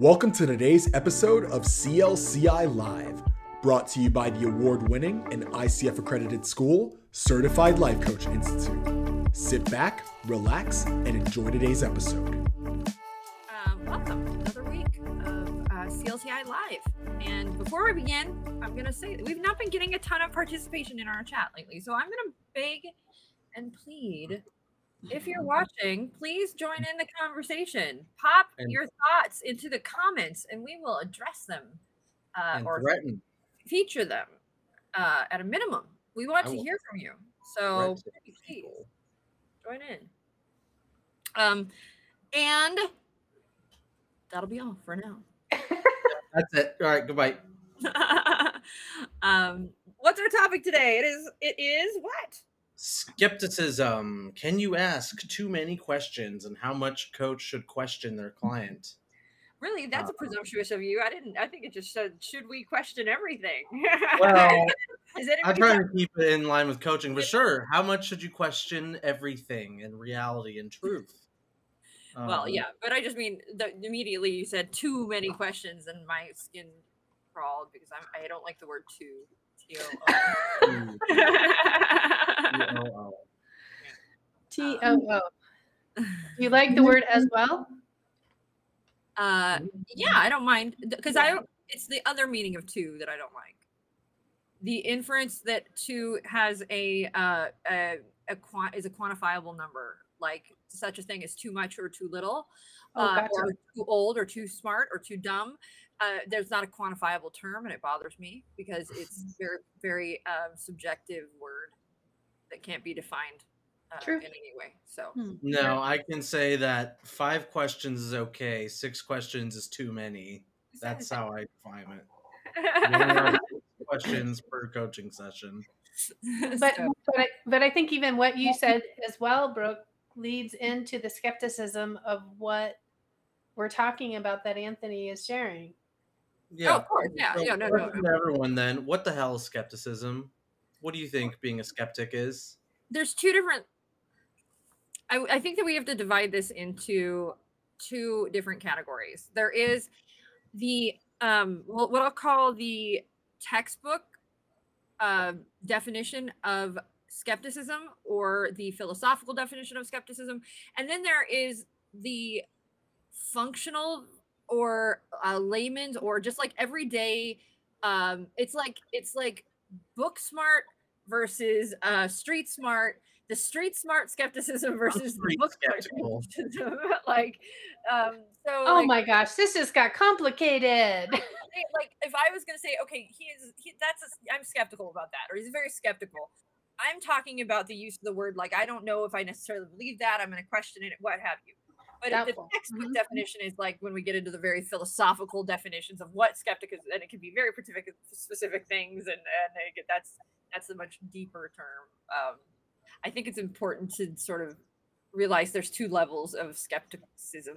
Welcome to today's episode of CLCI Live, brought to you by the award winning and ICF accredited school, Certified Life Coach Institute. Sit back, relax, and enjoy today's episode. Um, welcome to another week of uh, CLCI Live. And before we begin, I'm going to say that we've not been getting a ton of participation in our chat lately. So I'm going to beg and plead if you're watching, please join in the conversation. Pop And- your thoughts into the comments and we will address them uh, or threaten. feature them uh, at a minimum. We want I to hear from you. So please join in. Um, and that'll be all for now. That's it. All right. Goodbye. um, what's our topic today? It is. It is what? Skepticism. Can you ask too many questions, and how much coach should question their client? Really, that's Uh, a presumptuous of you. I didn't. I think it just said, "Should we question everything?" Well, I'm trying to keep it in line with coaching, but sure. How much should you question everything in reality and truth? Well, Um, yeah, but I just mean the, immediately you said too many questions, and my skin crawled because I'm, I don't like the word too. T-O-O. T-O-O. T O O. You like the word as well? uh, yeah, I don't mind because I don't. It's the other meaning of two that I don't like. The inference that two has a uh, a, a quan- is a quantifiable number, like such a thing as too much or too little, Oh, uh, gotcha. or too old or too smart or too dumb. Uh, there's not a quantifiable term, and it bothers me because it's very very um, subjective word that can't be defined uh, True. in any way. So Hmm. No, I can say that five questions is okay. Six questions is too many. That's how I define it. One or six questions per coaching session. But So- but I, but I think even what you said as well, Brooke, leads into the skepticism of what we're talking about that Anthony is sharing. Yeah, of course, yeah, So yeah, no, no, to everyone then. What the hell is skepticism? What do you think being a skeptic is? there's two different I, I think that we have to divide this into two different categories there is the um well, what i'll call the textbook uh, definition of skepticism or the philosophical definition of skepticism and then there is the functional or uh, layman's or just like everyday um it's like it's like book smart versus uh street smart the street smart skepticism versus the book skeptical. skepticism. like um so Oh like, my gosh, this just got complicated. like if I was going to say, okay, he is, he, that's, a, I'm skeptical about that, or he's very skeptical. I'm talking about the use of the word, like, I don't know if I necessarily believe that. I'm going to question it, what have you. But the Doubtful. textbook Mhm. definition is like when we get into the very philosophical definitions of what skeptic is, and it can be very specific, specific things, and and they get, that's that's a much deeper term. Um, I think it's important to sort of realize there's two levels of skepticism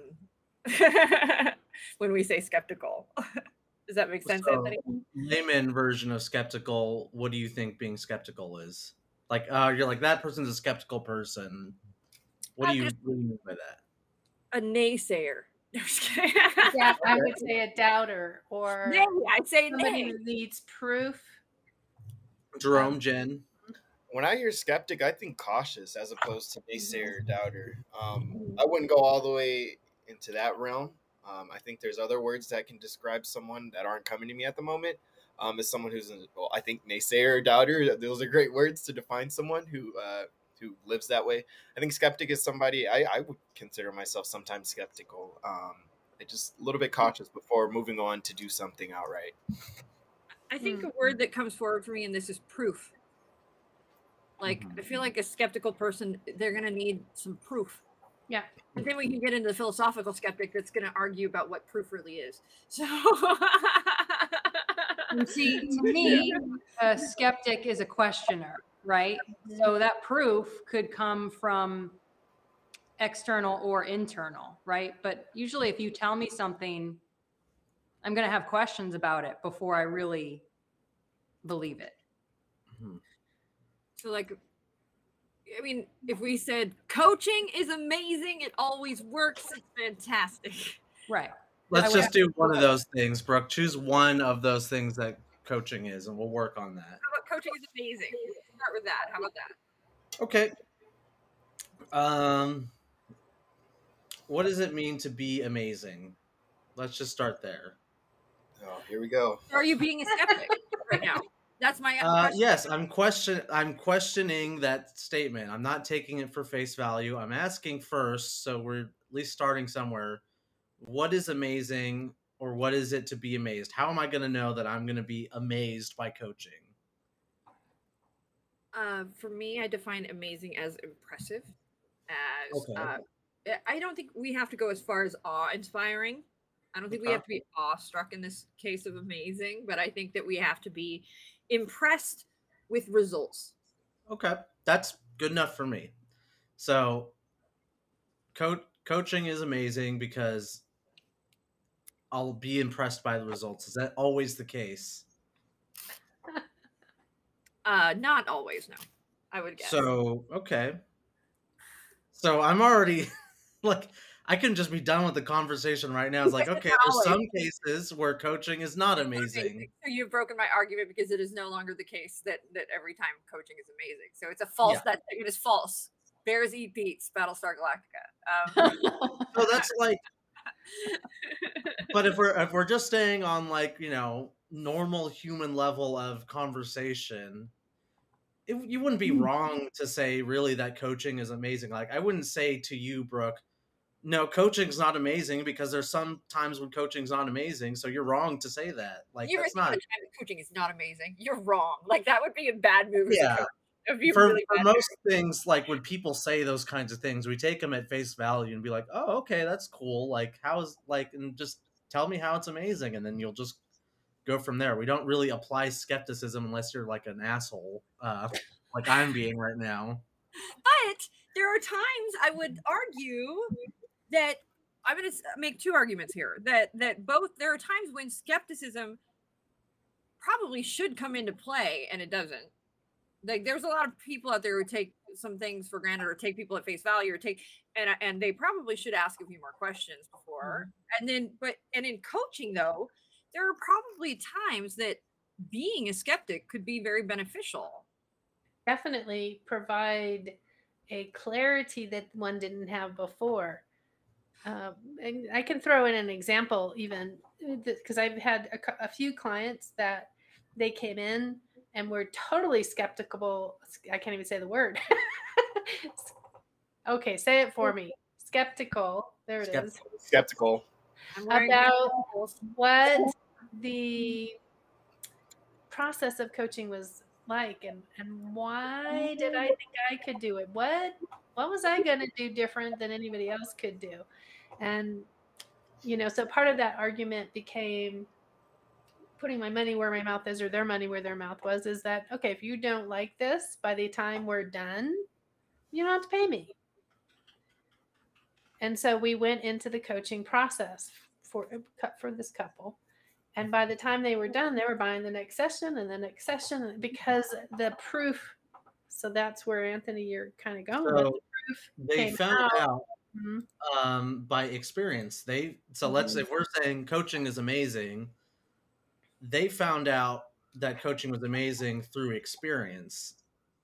when we say skeptical. Does that make sense, So, Anthony? layman version of skeptical. What do you think being skeptical is? Like, uh, you're like that person's a skeptical person. What Uh, do you, there's- what do you mean by that? A naysayer. I'm just kidding. yeah, I would say a doubter or nay, I'd say somebody nay. who needs proof. Jerome, Jen. when I hear skeptic, I think cautious as opposed to naysayer, Mm-hmm. doubter. Um, I wouldn't go all the way into that realm. Um, I think there's other words that can describe someone that aren't coming to me at the moment. Um, as someone who's, well, I think naysayer, doubter, those are great words to define someone who uh, who lives that way. I think skeptic is somebody I, I would consider myself sometimes skeptical. Um, I just a little bit cautious before moving on to do something outright. I think Hmm. a word that comes forward for me in this is proof. Like Mhm. I feel like a skeptical person, they're gonna need some proof. Yeah. But then we can get into the philosophical skeptic that's gonna argue about what proof really is. So see, to me, a skeptic is a questioner, right? So that proof could come from external or internal, right? But usually, if you tell me something, I'm going to have questions about it before I really believe it. Mhm. So like I mean, if we said coaching is amazing, it always works, it's fantastic. Right. Let's just do one of those things, Brooke. Choose one of those things that coaching is, and we'll work on that. How about coaching is amazing? Start with that. How about that? Okay. Um, what does it mean to be amazing? Let's just start there. Oh, here we go. Or are you being a skeptic right now? That's my Uh, yes, I'm question. I'm questioning that statement. I'm not taking it for face value. I'm asking first, so we're at least starting somewhere. What is amazing, or what is it to be amazed? How am I going to know that I'm going to be amazed by coaching? Uh, for me, I define amazing as impressive. As Okay. uh, I- I don't think we have to go as far as awe-inspiring. I don't think we have to be awestruck in this case of amazing, but I think that we have to be impressed with results. Okay, that's good enough for me. So, co- coaching is amazing because I'll be impressed by the results. Is that always the case? Uh, not always, no. I would guess. So, okay. So I'm already like I can just be done with the conversation right now. It's like, okay, there's some cases where coaching is not amazing. So you've broken my argument because it is no longer the case that that every time coaching is amazing. So it's a false. Yeah. That statement is false. Bears eat beets. Battlestar Galactica. Um, So that's like but if we're if we're just staying on like, you know, normal human level of conversation, it, you wouldn't be hmm. wrong to say really that coaching is amazing. Like I wouldn't say to you, Brooke, no, coaching's not amazing because there's some times when coaching's not amazing. So you're wrong to say that. Like you that's not. coaching is not amazing. You're wrong. Like that would be a bad move. Yeah. coach. It would be a for, really for most things like when people say those kinds of things we take them at face value and be like oh okay that's cool like how's like and just tell me how it's amazing and then you'll just go from there we don't really apply skepticism unless you're like an asshole uh like i'm being right now But there are times I would argue that I'm going to make two arguments here. That that both there are times when skepticism probably should come into play and it doesn't. Like there's a lot of people out there who take some things for granted or take people at face value or take and and they probably should ask a few more questions before. And then but and in coaching though, there are probably times that being a skeptic could be very beneficial. Definitely provide a clarity that one didn't have before. Um, and I can throw in an example, even because I've had a, a few clients that they came in and were totally skeptical. I can't even say the word. okay, say it for me. Skeptical. There it is. Skeptical. Skeptical. I'm wearing About what the process of coaching was like and and why did I mm. think I could do it? What what was I going to do different than anybody else could do? And you know, so part of that argument became putting my money where my mouth is or their money where their mouth was is that okay, if you don't like this by the time we're done, you don't have to pay me. And so we went into the coaching process for uh, for this couple. And by the time they were done, they were buying the next session and the next session because the proof. So that's where Anthony, you're kind of going with So the proof. they found out. out Mhm. um, by experience. They so let's Mm-hmm. say if we're saying coaching is amazing, they found out that coaching was amazing through experience,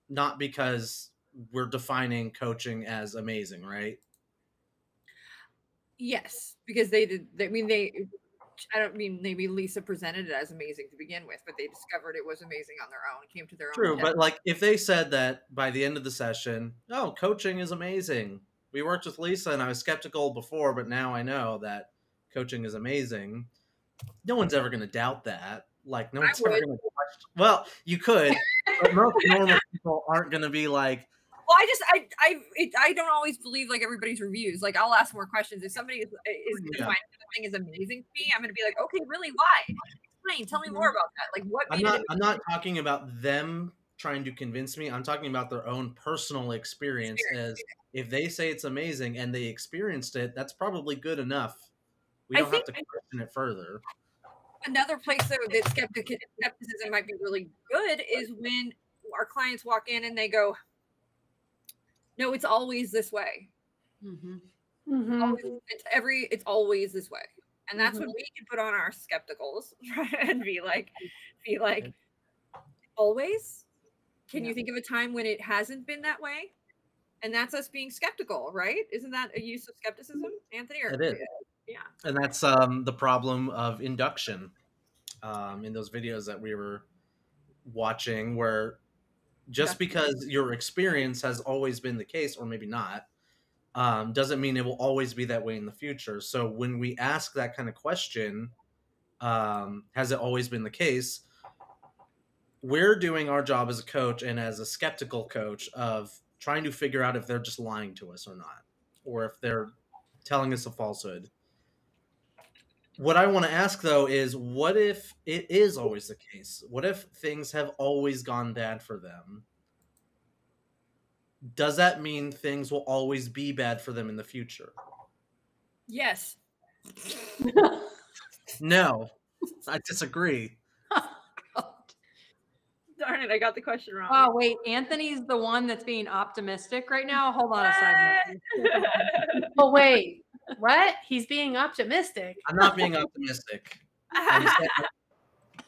not because we're defining coaching as amazing, right? Yes, because they did. They, I mean, they. I don't mean maybe Lisa presented it as amazing to begin with, but they discovered it was amazing on their own. Came to their True, own. True, but like if they said that by the end of the session, oh, coaching is amazing. We worked with Lisa and I was skeptical before, but now I know that coaching is amazing. No one's ever going to doubt that. Like no one's ever going to question. Well, you could, but most normal people aren't going to be like, Well, I just I I it, I don't always believe like everybody's reviews. Like I'll ask more questions. If somebody is is Yeah. something as amazing to me, I'm going to be like, okay, really, why? Explain. Tell me mm-hmm. more about that. Like what I'm not. I'm not talking about them trying to convince me. I'm talking about their own personal experience. Experience, As if they say it's amazing and they experienced it, that's probably good enough. We don't have to question it further. Another place though that skepticism might be really good is when our clients walk in and they go, "No, it's always this way. Mhm. Mhm. Always, it's every it's always this way." and that's when we can put on our skepticals and be like be like always can you think of a time when it hasn't been that way and that's us being skeptical right isn't that a use of skepticism anthony or It is. yeah and that's um, the problem of induction um, in those videos that we were watching where just Yeah. because your experience has always been the case or maybe not um, doesn't mean it will always be that way in the future. So when we ask that kind of question um, has it always been the case? We're doing our job as a coach and as a skeptical coach of trying to figure out if they're just lying to us or not or if they're telling us a falsehood what I want to ask though is what if it is always the case? What if things have always gone bad for them? Does that mean things will always be bad for them in the future? yes No, I disagree. Oh, darn it i got the question wrong Oh, wait. Anthony's the one that's being optimistic right now. Hold on a second. But wait, what? He's being optimistic. I'm not being optimistic. I'm,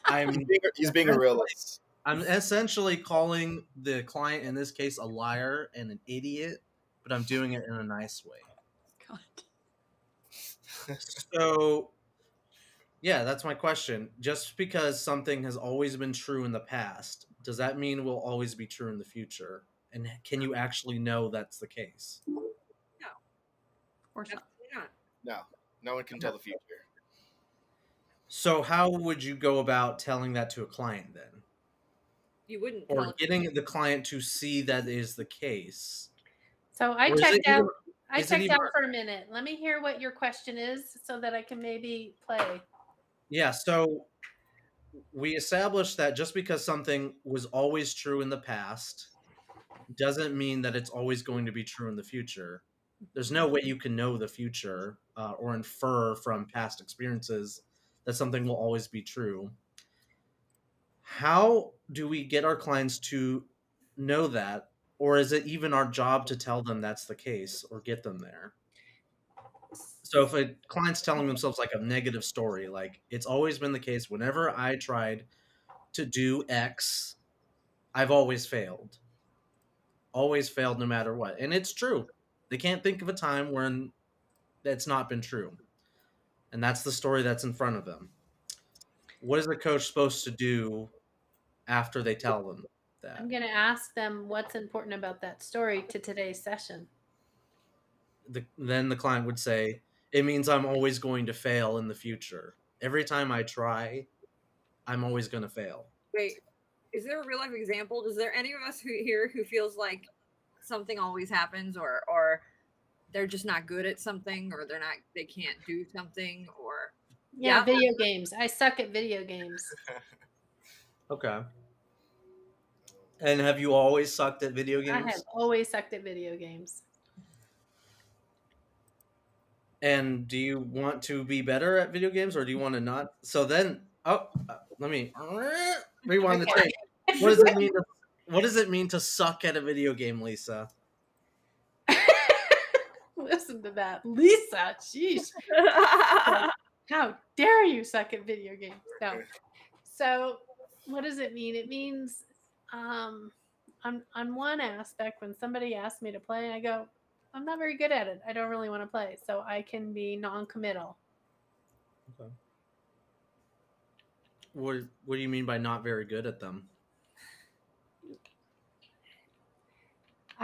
I'm He's being, he's being a realist. I'm essentially calling the client in this case a liar and an idiot, but I'm doing it in a nice way. God. So, yeah, that's my question. Just because something has always been true in the past, does that mean will always be true in the future? And can you actually know that's the case? No. Of course not. Absolutely not. No, no one can tell the future. So, how would you go about telling that to a client then? you wouldn't Or us- getting the client to see that is the case? So I Or is it checked out. even- I checked out for a minute. Let me hear what your question is, so that I can maybe play. Yeah, so we established that just because something was always true in the past doesn't mean that it's always going to be true in the future. There's no way you can know the future uh, or infer from past experiences that something will always be true. How do we get our clients to know that? Or is it even our job to tell them that's the case or get them there? So if a client's telling themselves like a negative story, like it's always been the case whenever I tried to do X, I've always failed. Always failed no matter what. And it's true. They can't think of a time when that's not been true. And that's the story that's in front of them. What is the coach supposed to do after they tell them that? I'm going to ask them what's important about that story to today's session. the, then the client would say, "It means I'm always going to fail in the future. Every time I try, I'm always going to fail." wait is there a real life example is there any of us who here who feels like something always happens or or they're just not good at something or they're not they can't do something or Yeah, Yeah. video games. I suck at video games. Okay. And have you always sucked at video games? i have always sucked at video games. And do you want to be better at video games, or do you want to not? So then, oh, uh, let me rewind the tape. What does it mean? To, what does it mean to suck at a video game, Lisa? Listen to that, Lisa. Sheesh. How dare you suck at video games? No. So, what does it mean? It means, um, on on one aspect, when somebody asks me to play, I go, I'm not very good at it. I don't really want to play, so I can be non-committal. What What do you mean by not very good at them?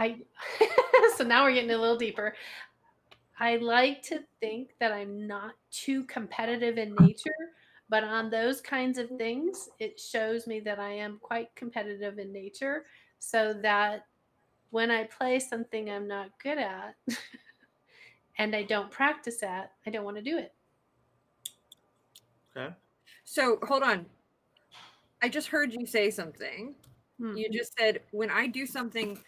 I so now we're getting a little deeper. I like to think that I'm not too competitive in nature, but on those kinds of things, it shows me that I am quite competitive in nature so that when I play something I'm not good at and I don't practice at, I don't want to do it. Okay. so hold on i just heard you say something Hmm. you just said when i do something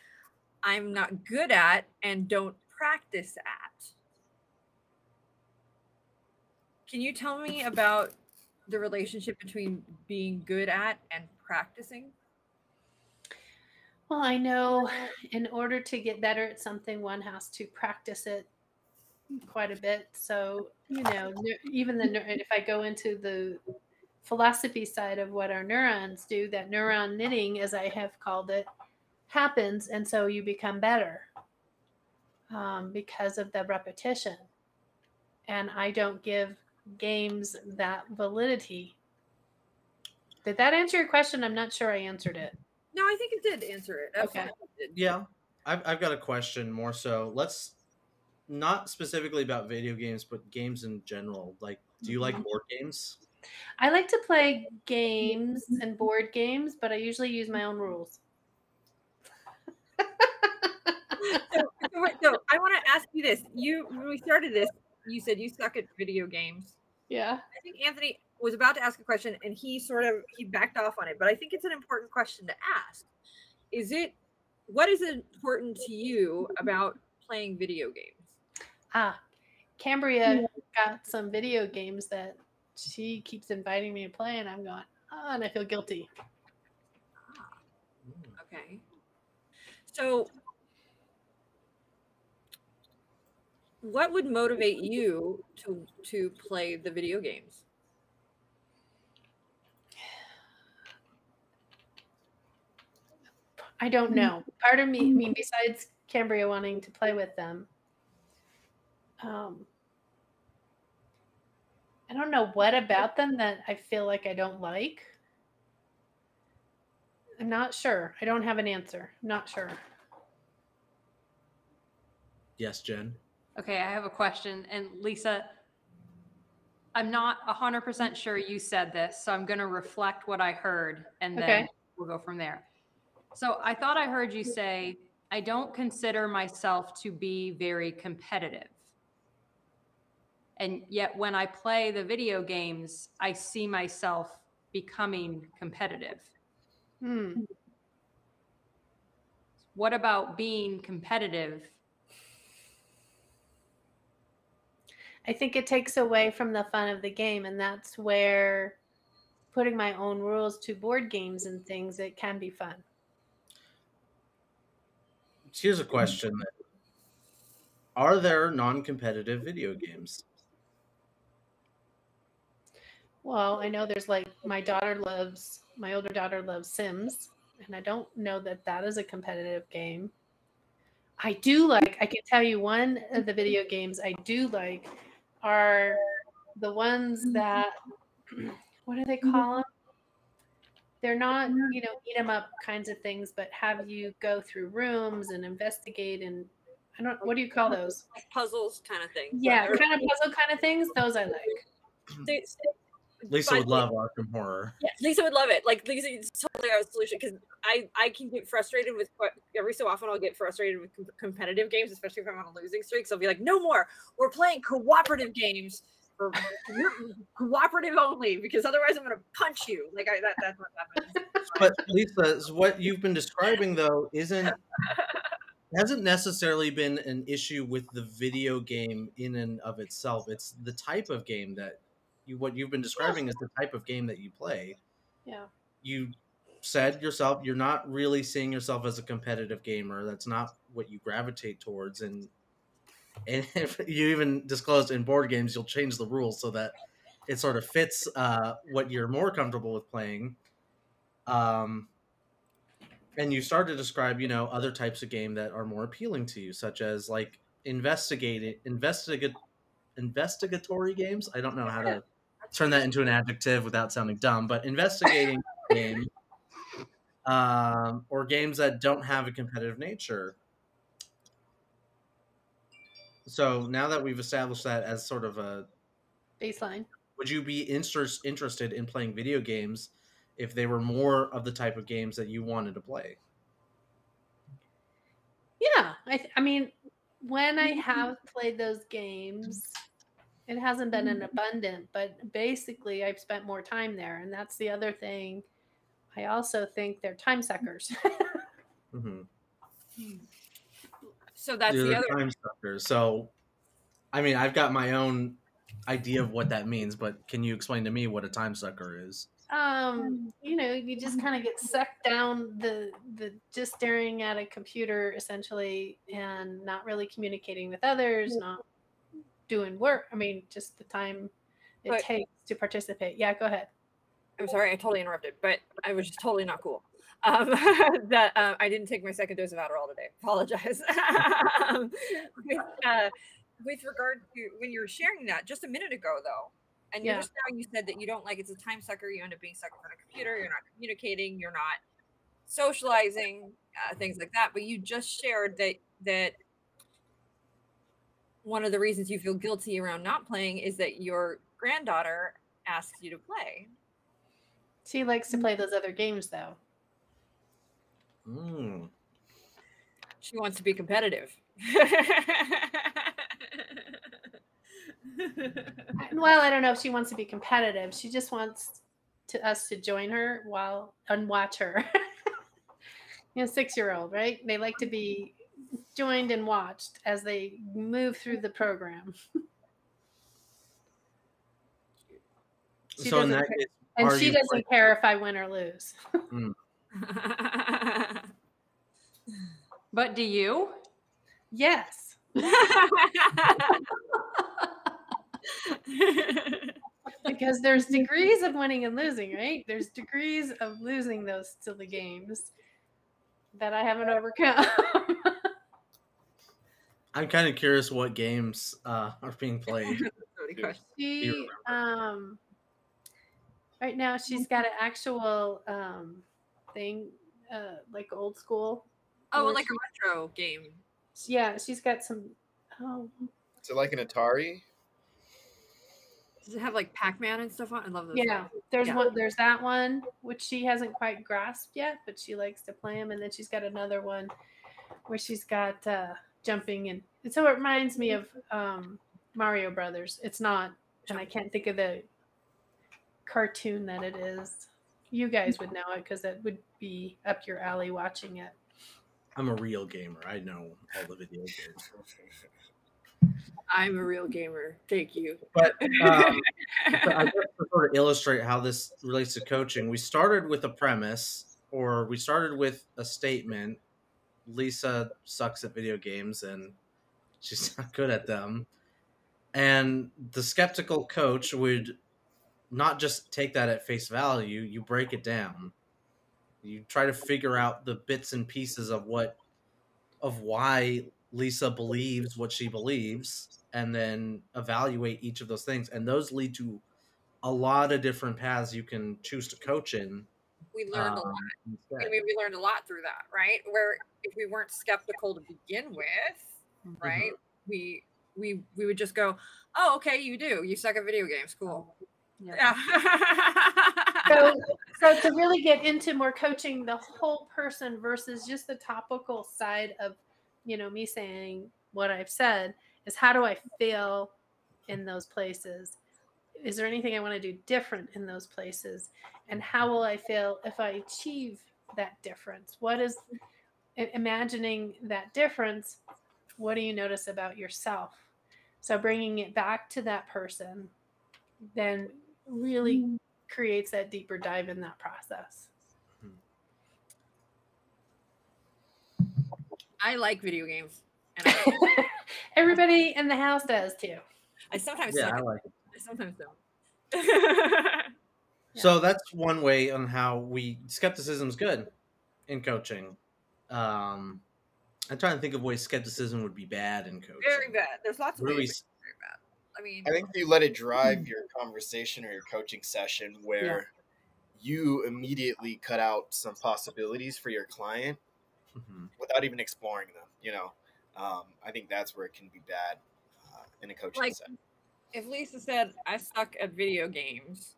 i'm not good at and don't practice at can you tell me about the relationship between being good at and practicing Well, I know in order to get better at something, one has to practice it quite a bit. So, you know, even the if I go into the philosophy side of what our neurons do, that neuron knitting, as I have called it, happens, and so you become better um, because of the repetition. And I don't give games that validity. Did that answer your question? I'm not sure I answered it. No, I think it did answer it. Okay. Absolutely did. Yeah, I've I've got a question more so. Let's not specifically about video games, but games in general. Like, do you like Mhm. board games? I like to play games and board games, but I usually use my own rules. So, so so I want to ask you this. You when we started this, you said you suck at video games. Yeah. I think Anthony was about to ask a question and he sort of he backed off on it, but I think it's an important question to ask. Is it what is important to you about playing video games? Ah, Cambria got some video games that she keeps inviting me to play, and I'm going, oh, and I feel guilty. Ah, Okay. So what would motivate you to to play the video games? I don't know. Part of me, I mean, besides Cambria wanting to play with them, um, I don't know what about them that I feel like I don't like. I'm not sure. I don't have an answer. I'm not sure. Yes, Jen. Okay, I have a question. And Lisa, I'm not 100% sure you said this, so I'm going to reflect what I heard and then Okay. we'll go from there. So I thought I heard you say, I don't consider myself to be very competitive. And yet when I play the video games, I see myself becoming competitive. Hmm. What about being competitive? I think it takes away from the fun of the game, and that's where putting my own rules to board games and things it can be fun. Here's a question. Are there non-competitive video games? Well, I know there's like my daughter loves my older daughter loves Sims, and I don't know that that is a competitive game. I do like. I can tell you one of the video games I do like are the ones mm-hmm. that what do they mm-hmm. call them? They're not, you know, eat 'em up kinds of things, but have you go through rooms and investigate and I don't. What do you call those? Like puzzles kind of things. Yeah, kind of puzzle kind of things. Those I like. They- Lisa would love Arkham Horror. Yeah, Lisa would love it. Like Lisa, totally our solution because I I can get frustrated with every so often I'll get frustrated with com- competitive games, especially if I'm on a losing streak. So I'll be like, no more. We're playing cooperative games or cooperative only because otherwise I'm gonna punch you. Like I, that that's what happens. But Lisa, what you've been describing though isn't hasn't necessarily been an issue with the video game in and of itself. It's the type of game that you what you've been describing is the type of game that you play. Yeah. You said yourself you're not really seeing yourself as a competitive gamer. That's not what you gravitate towards and and if you even disclosed in board games you'll change the rules so that it sort of fits uh, what you're more comfortable with playing um, and you start to describe you know other types of game that are more appealing to you such as like investigating investigate investigatory games i don't know how to turn that into an adjective without sounding dumb but investigating games um, or games that don't have a competitive nature so now that we've established that as sort of a Baseline. would you be interest, interested in playing video games if they were more of the type of games that you wanted to play? Yeah, I, th- I mean, when I have played those games, it hasn't been an abundant, but basically I've spent more time there, and that's the other thing. I also think they're time suckers. Mm-hmm. So that's the other. time suckers. So, I mean, I've got my own idea of what that means, but can you explain to me what a time sucker is? um, you know, you just kind of get sucked down the the just staring at a computer essentially, and not really communicating with others, not doing work. I mean, just the time it But- takes to participate. Yeah, go ahead. I'm sorry, I totally interrupted, but I was just totally not cool. Um, that uh, I didn't take my second dose of Adderall today. Apologize. um, with, uh, with regard to when you were sharing that just a minute ago, though, and you Yeah. just now you said that you don't like it's a time sucker. You end up being stuck in front of a computer. You're not communicating. You're not socializing. Uh, things like that. But you just shared that that one of the reasons you feel guilty around not playing is that your granddaughter asks you to play. She likes to play those other games though. Mm. She wants to be competitive. Well, I don't know if she wants to be competitive. She just wants to us to join her while and watch her. you know, six year old, right? They like to be joined and watched as they move through the program. She so in doesn't that case, And she doesn't care if I win or lose. Hmm. But do you? Yes. Because there's degrees of winning and losing, right? There's degrees of losing those silly games that I haven't overcome. I'm kind of curious what games uh, are being played. Nobody Yeah. questions. she um right now she's got an actual um thing uh like old school Oh, like she- a retro game. yeah she's got some oh Is it like an Atari? Does it have like Pac-Man and stuff on? I love those. yeah games. there's Yeah. one there's that one which she hasn't quite grasped yet but she likes to play them and then she's got another one where she's got uh jumping and and so it reminds me of um mario brothers it's not and i can't think of the cartoon that it is you guys would know it because it would be up your alley watching it I'm a real gamer. I know all the video games. I'm a real gamer. Thank you. But um, so I guess to sort of illustrate how this relates to coaching, we started with a premise, or we started with a statement. Lisa sucks at video games, and she's not good at them. And the skeptical coach would not just take that at face value; you break it down. You try to figure out the bits and pieces of what, of why Lisa believes what she believes, and then evaluate each of those things. And those lead to a lot of different paths you can choose to coach in. We learned a um, lot. I mean, we learned a lot through that, right? Where if we weren't skeptical to begin with, right, we we we would just go, "Oh, okay, you do. You suck at video games. Cool." Yeah. Yeah. so, so to really get into more coaching the whole person versus just the topical side of you know me saying what i've said is how do i feel in those places is there anything i want to do different in those places and how will i feel if i achieve that difference what is imagining that difference what do you notice about yourself so bringing it back to that person then really mm. creates that deeper dive in that process. Hmm. I like video games, and I, Everybody in the house does too. I sometimes Yeah, suck. I like it. I sometimes don't. So that's one way on how we skepticism is good in coaching. Um, I'm trying to think of ways skepticism would be bad in coaching. very bad. There's lots of Really ways very bad. I mean, I think if you let it drive your conversation or your coaching session where you immediately cut out some possibilities for your client Mhm. without even exploring them, you know, um, I think that's where it can be bad uh, in a coaching Like- setting. If Lisa said, "I suck at video games,"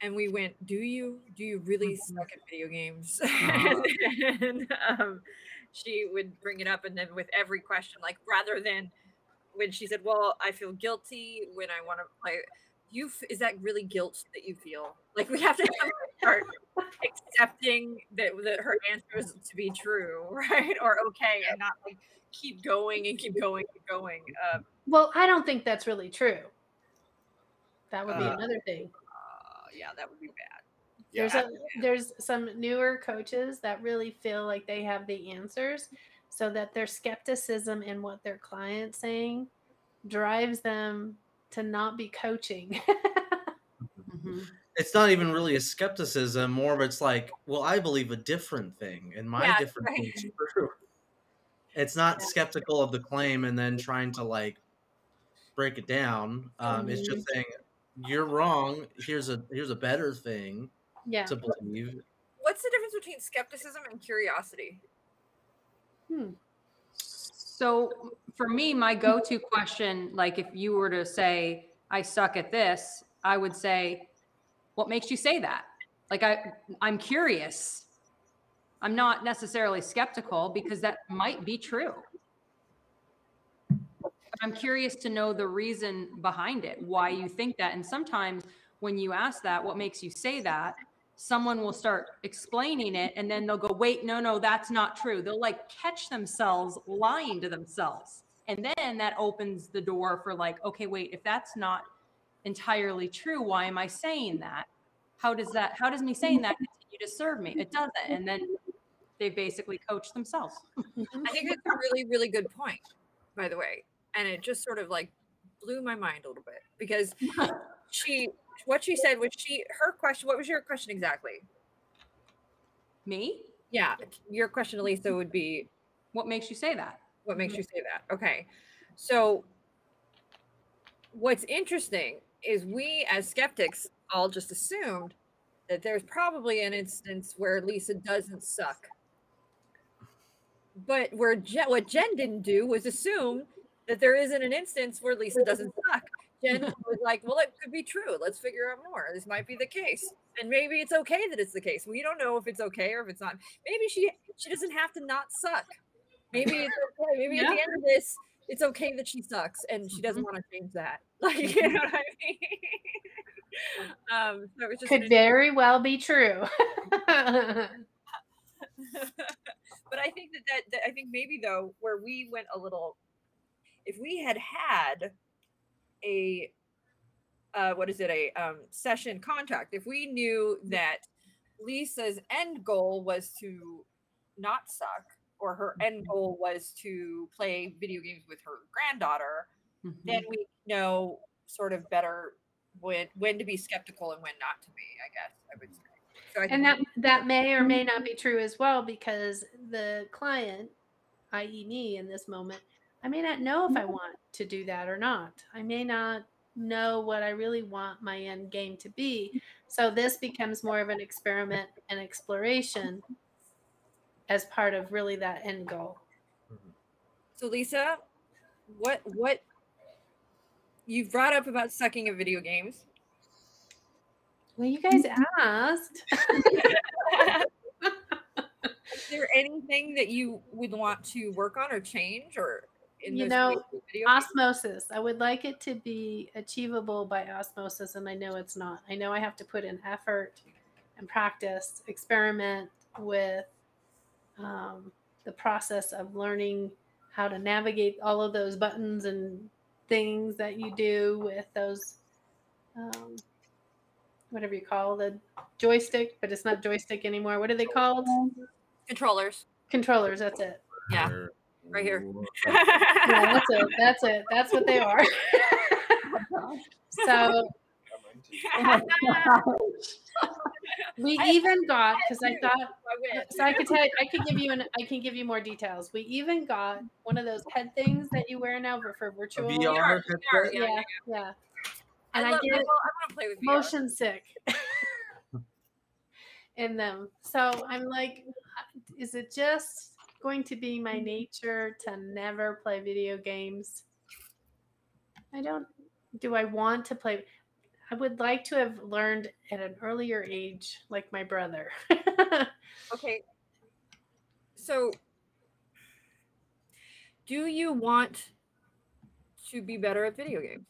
and we went, "Do you? Do you really suck at video games?" and um, she would bring it up, and then with every question, like rather than when she said, "Well, I feel guilty when I want to play," you f- is that really guilt that you feel? Like we have to start accepting that that her answer is to be true, right, or okay, and not like keep going and keep going, and going. Um, Well, I don't think that's really true. That would be Uh, another thing. uh, yeah, that would be bad. Yeah, There's a, there's some newer coaches that really feel like they have the answers, so that their skepticism in what their client's saying drives them to not be coaching. Mhm. It's not even really a skepticism, more of it's like, well, I believe a different thing, and my Yeah, different right. thing's true. It's not Yeah. skeptical of the claim and then trying to like break it down. Um, It's just saying you're wrong. Here's a here's a better thing yeah. to believe. What's the difference between skepticism and curiosity? Hmm. So for me, my go-to question, like if you were to say, I suck at this, I would say, what makes you say that? Like I I'm curious. I'm not necessarily skeptical because that might be true. I'm curious to know the reason behind it, why you think that. And sometimes when you ask that, what makes you say that, someone will start explaining it and then they'll go, wait, no, no, that's not true. They'll like catch themselves lying to themselves. And then that opens the door for like, okay, wait, if that's not entirely true, why am I saying that? How does that, how does me saying that continue to serve me? It doesn't. And then they basically coach themselves. I think that's a really, really good point, by the way. And it just sort of like blew my mind a little bit because she, what she said was she, her question, what was your question exactly? Me? Yeah, your question, Elisa, would be What makes you say that? what makes you say that? Okay. So, what's interesting is we as skeptics all just assumed that there's probably an instance where Lisa doesn't suck. But where Jen, what Jen didn't do was assume that there isn't an instance where Lisa doesn't suck. Jen was like, well, it could be true. Let's figure out more. This might be the case. And maybe it's okay that it's the case. We don't know if it's okay or if it's not. Maybe she she doesn't have to not suck. Maybe it's okay. Maybe at the end of this, it's okay that she sucks and she doesn't want to change that. Like, you know what I mean? um, so it was just Could very well be true. but I think that, that that I think maybe though where we went a little, if we had had a uh, what is it a um, session contract, if we knew that Lisa's end goal was to not suck or her end goal was to play video games with her granddaughter, Mhm. then we know sort of better when when to be skeptical and when not to be. I guess I would say. So I and that that may or may not be true as well because the client, i.e., me in this moment, I may not know if I mm-hmm. want to do that or not. I may not know what I really want my end game to be. Mm-hmm. So this becomes more of an experiment and exploration as part of really that end goal. Mm-hmm. So Lisa, what what you brought up about sucking at video games? Well, you guys asked. Is there anything that you would want to work on or change or in You those know, video osmosis. I would like it to be achievable by osmosis, and I know it's not. I know I have to put in effort and practice, experiment with um, the process of learning how to navigate all of those buttons and things that you do with those, um, whatever you call the joystick, but it's not joystick anymore. What are they called? controllers. Controllers. That's it. Yeah. Or- Right here. Yeah, that's it. That's it. That's what they are. so we even got because I thought I so I could tell I could give you an I can give you more details. We even got one of those head things that you wear now for, for virtual. VR VR, headset? Yeah, yeah, yeah. And I, love, get I, love, I want to play with VR. motion sick in them. So I'm like, uh, is it just going to be my mm-hmm. nature to never play video games? I don't. Do I want to play? I would like to have learned at an earlier age, like my brother. Okay. So, do you want to be better at video games?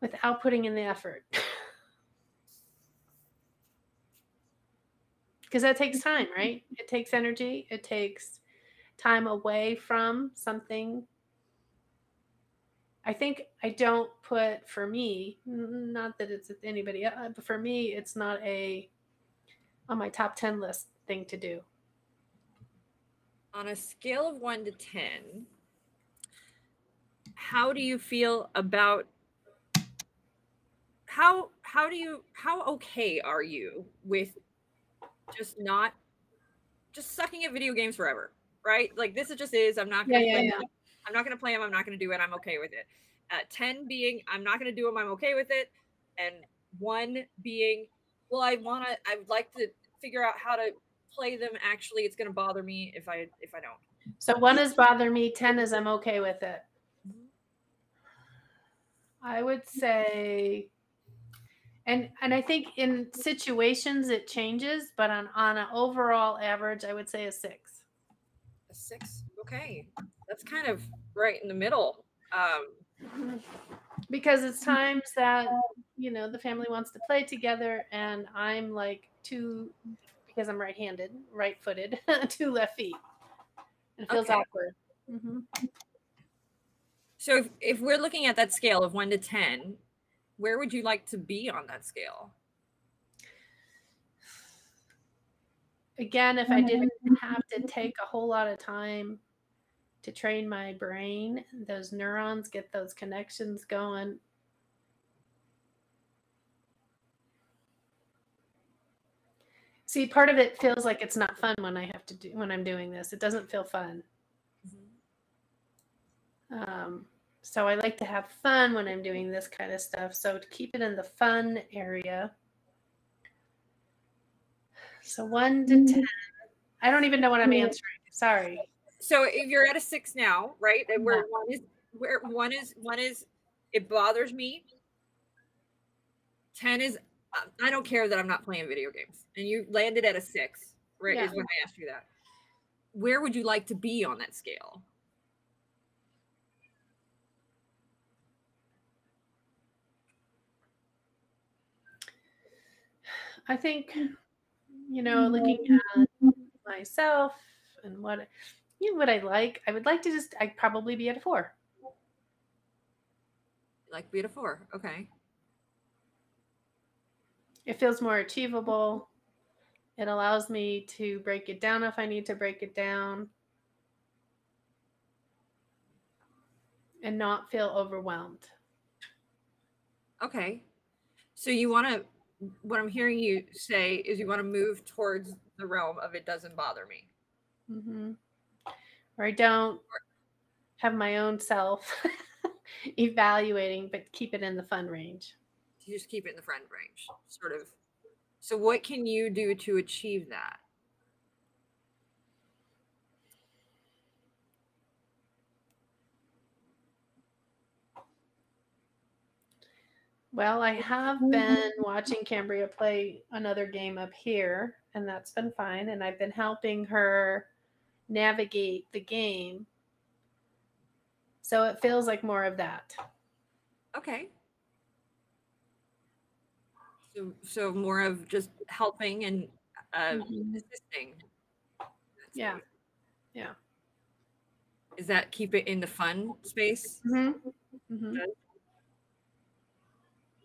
without putting in the effort. Because that takes time, mm-hmm. right? It takes energy, it takes time away from something. I think I don't put for me, not that it's anybody, uh, but for me, it's not a on my top 10 list thing to do. On a scale of one to 10, how do you feel about how how do you how okay are you with just not just sucking at video games forever right like this is just is i'm not gonna Yeah, yeah, play yeah. them. i'm not gonna play them i'm not gonna do it i'm okay with it at 10 being i'm not gonna do them i'm okay with it and one being well i want to i would like to figure out how to play them actually it's gonna bother me if i if i don't So one is bother me, ten is I'm okay with it. Mm-hmm. I would say, and and I think in situations it changes, but on on an overall average, I would say a six. a six okay that's kind of right in the middle um Because it's times that you know the family wants to play together, and I'm like two because I'm right-handed, right-footed, two left feet. It feels Okay. awkward. hmm So if, if we're looking at that scale of one to 10, where would you like to be on that scale? again, if I didn't have to take a whole lot of time to train my brain, those neurons get those connections going. See, part of it feels like it's not fun when I have to do when I'm doing this. It doesn't feel fun. Um, so I like to have fun when I'm doing this kind of stuff. So to keep it in the fun area. So one to mm-hmm. ten. I don't even know what I'm answering. Sorry. So if you're at a six now, right? And where one is where one is one is it bothers me. 10 is I don't care that I'm not playing video games. And you landed at a six, right? Is when I asked you that. Where would you like to be on that scale? I think, you know, mm-hmm. looking at myself and what you know, what I like, I would like to just I'd probably be at a four. Like be at a four. Okay. It feels more achievable. It allows me to break it down if I need to break it down. And not feel overwhelmed. Okay. So you want to what I'm hearing you say is you want to move towards the realm of it doesn't bother me. hmm Or I don't have my own self evaluating, but keep it in the fun range. You just keep it in the friend range, sort of. So what can you do to achieve that? Well, I have been watching Cambria play another game up here, and that's been fine. And I've been helping her navigate the game. So it feels like more of that. Okay. So so more of just helping and uh, Mhm. assisting. That's Yeah. nice. Yeah. Is that keep it in the fun space? Mhm. Mhm.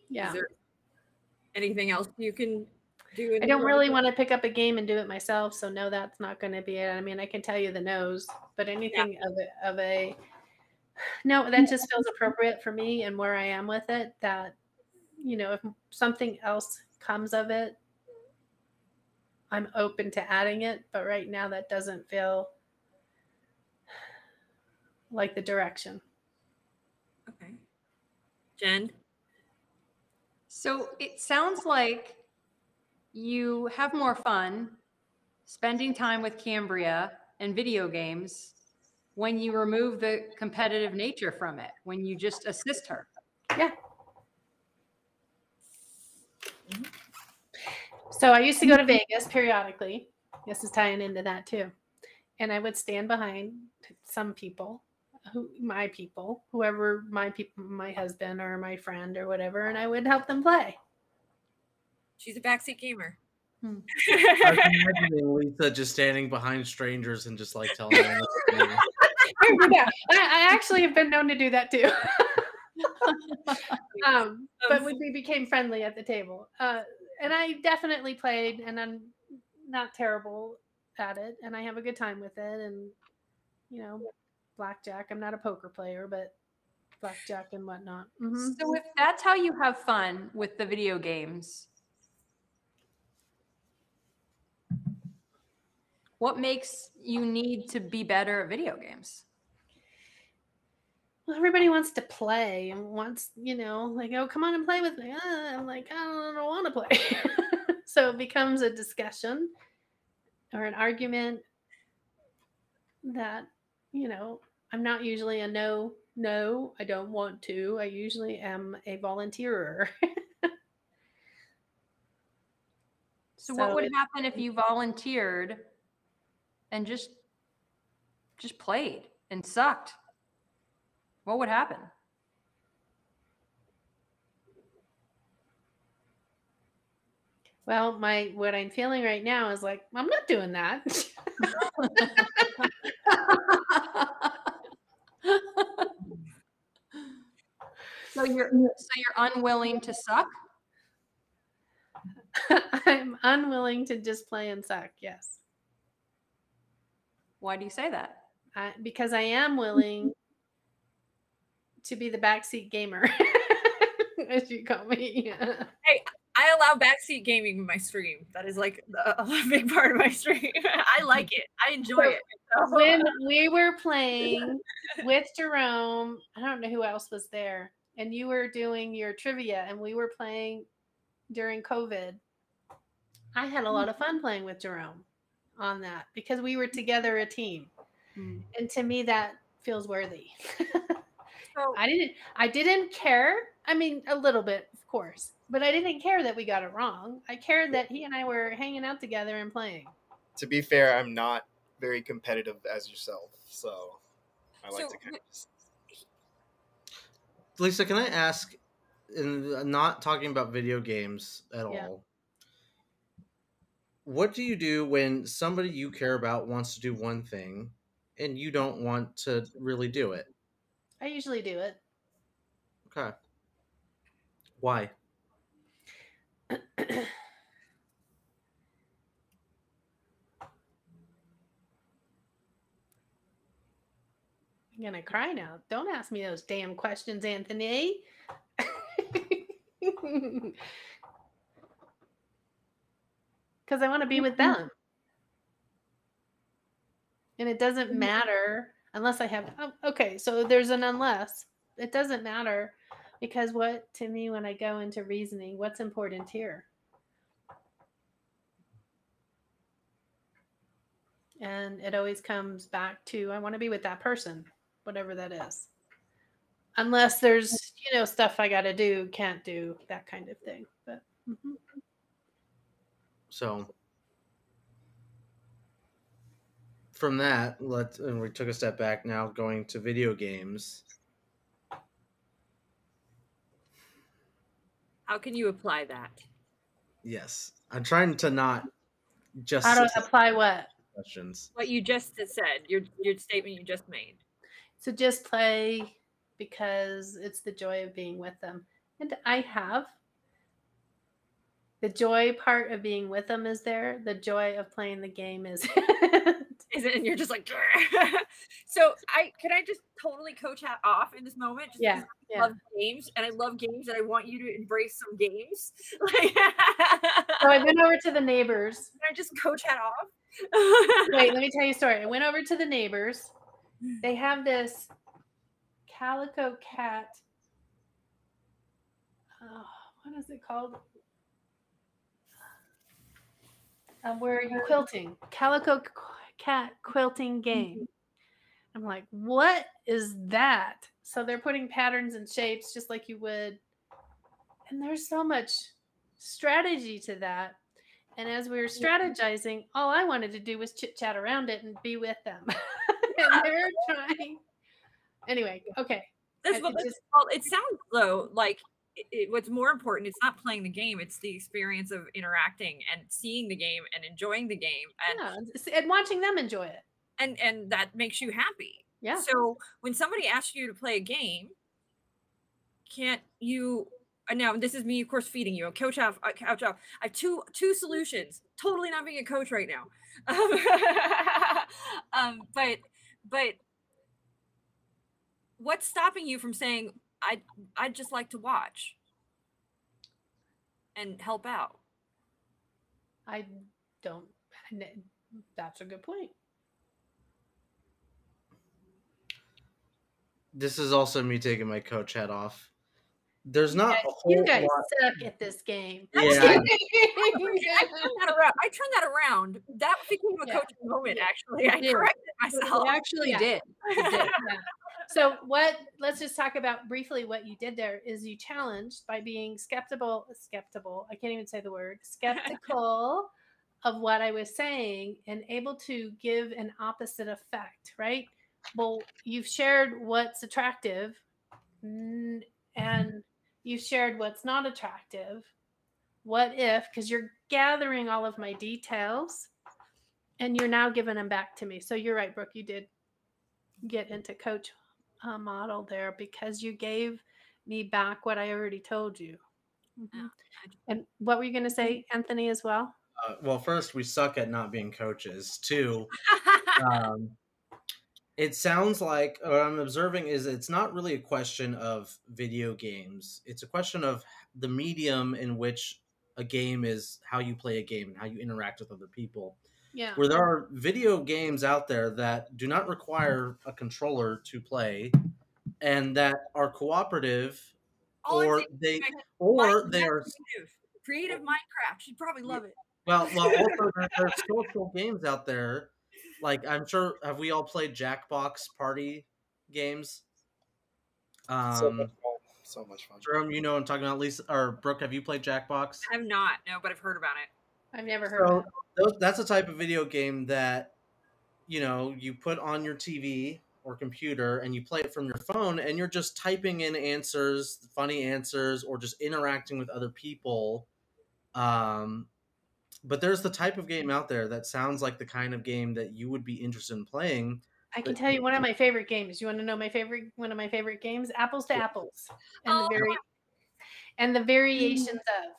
Yeah. Is there anything else you can do? in I don't really want to pick up a game and do it myself, so no, that's not going to be it. I mean, I can tell you the no's, but anything of a, of a no, that just feels appropriate for me and where I am with it. That you know, if something else comes of it, I'm open to adding it. But right now, that doesn't feel like the direction. Okay. Jen. So it sounds like you have more fun spending time with Cambria and video games when you remove the competitive nature from it, when you just assist her. Yeah. Mm-hmm. So I used to go to Vegas periodically. This is tying into that too. And I would stand behind some people, who my people, whoever my people, my husband or my friend or whatever, and I would help them play. She's a backseat gamer. Hmm. I was imagining Lisa just standing behind strangers and just like telling them. what to do. I. I, I actually have been known to do that too. um, but we, we became friendly at the table. Uh, and I definitely played, and I'm not terrible at it, and I have a good time with it. And you know, blackjack. I'm not a poker player, but blackjack and whatnot. Mhm. So if that's how you have fun with the video games, what makes you need to be better at video games? Well, everybody wants to play and wants, you know, like, oh, come on and play with me. Ah, I'm like, I don't, don't want to play. so it becomes a discussion or an argument that, you know, I'm not usually a no, no, I don't want to. I usually am a volunteerer. So, what would it- happen if you volunteered and just just played and sucked? What would happen? Well, my what I'm feeling right now is like, I'm not doing that. so you're so you're unwilling to suck? I'm unwilling to just play and suck. Yes. Why do you say that? I, because I am willing to be the backseat gamer, as you call me. Hey, I allow backseat gaming in my stream. That is like a, a big part of my stream. I like it. I enjoy So, it. So- when we were playing with Jerome, I don't know who else was there, and you were doing your trivia, and we were playing during COVID. I had a lot of fun playing with Jerome on that because we were together a team. Hmm. And to me, that feels worthy. So- I didn't. I didn't care. I mean, a little bit, of course, but I didn't care that we got it wrong. I cared that he and I were hanging out together and playing. To be fair, I'm not very competitive as yourself, so I like So, to kind of. just- Lisa, can I ask, and uh, not talking about video games at Yeah. all, what do you do when somebody you care about wants to do one thing and you don't want to really do it? I usually do it. Okay. Why? I'm gonna cry now. Don't ask me those damn questions, Anthony. Because I want to be with mm-hmm. them. And it doesn't mm-hmm. matter unless I have. Oh, okay, so there's an unless. It doesn't matter because what to me when I go into reasoning, what's important here? And it always comes back to I want to be with that person, whatever that is. Unless there's, you know, stuff I got to do, can't do, that kind of thing. But mhm. So from that, let's and we took a step back now going to video games. How can you apply that? Yes. I'm trying to not just how to sit apply what? questions. What you just said, your your statement you just made. So just play because it's the joy of being with them. And I have. The joy part of being with them is there. The joy of playing the game is Is it? And you're just like, so I can I just totally coach hat off in this moment? Just yeah. I Yeah. love games and I love games and I want you to embrace some games. Like, So I went over to the neighbors. Can I just coach hat off? Wait, let me tell you a story. I went over to the neighbors. They have this calico cat. Oh, what is it called? Um, where are you quilting? Calico cat quilting game. I'm like, what is that? So they're putting patterns and shapes just like you would. And there's so much strategy to that. And as we were strategizing, all I wanted to do was chit chat around it and be with them. and they're trying. Anyway, okay. That's I- what it just- well, it sounds though like it, it- what's more important. It's not playing the game; it's the experience of interacting and seeing the game and enjoying the game, and Yeah, and watching them enjoy it. and and that makes you happy. Yeah. So when somebody asks you to play a game, can't you? uh, Now this is me, of course, feeding you. a Coach off, uh, couch off. I have two two solutions. Totally not being a coach right now. Um, um, but but what's stopping you from saying I I'd just like to watch and help out? I don't. That's a good point. This is also me taking my coach hat off. There's not You a guys, whole you guys lot. suck at this game. Yeah. I turned that around. I turned that around. That became a Yeah. coaching moment. Yeah. Actually, I You did. corrected You actually Yeah. did. You did, yeah. So what? Let's just talk about briefly what you did there. Is you challenged by being skeptical, skeptical. I can't even say the word skeptical of what I was saying, and able to give an opposite effect. Right. Well, you've shared what's attractive, and you've shared what's not attractive. What if? Because you're gathering all of my details, and you're now giving them back to me. So you're right, Brooke. You did get into coach uh, model there because you gave me back what I already told you. Mhm. And what were you going to say, Anthony, as well? Uh, well, first, we suck at not being coaches. Two, um, it sounds like what I'm observing is it's not really a question of video games. It's a question of the medium in which a game is, how you play a game, and how you interact with other people. Yeah. Where there are video games out there that do not require a controller to play, and that are cooperative, All or they or they are creative. creative Minecraft. You'd probably love it. Well, well, also there, there's social games out there. Like I'm sure, have we all played Jackbox Party games? so Um, much fun. So much fun. Jerome, you know what I'm talking about. Lisa or Brooke, have you played Jackbox? I have not, no, but I've heard about it. I've never heard So of it. those, that's a type of video game that you know you put on your TV or computer and you play it from your phone, and you're just typing in answers, funny answers, or just interacting with other people. Um, but there's the type of game out there that sounds like the kind of game that you would be interested in playing. I can tell you one of my favorite games. You want to know my favorite one of my favorite games? Apples to apples. And Oh. the very and the variations of.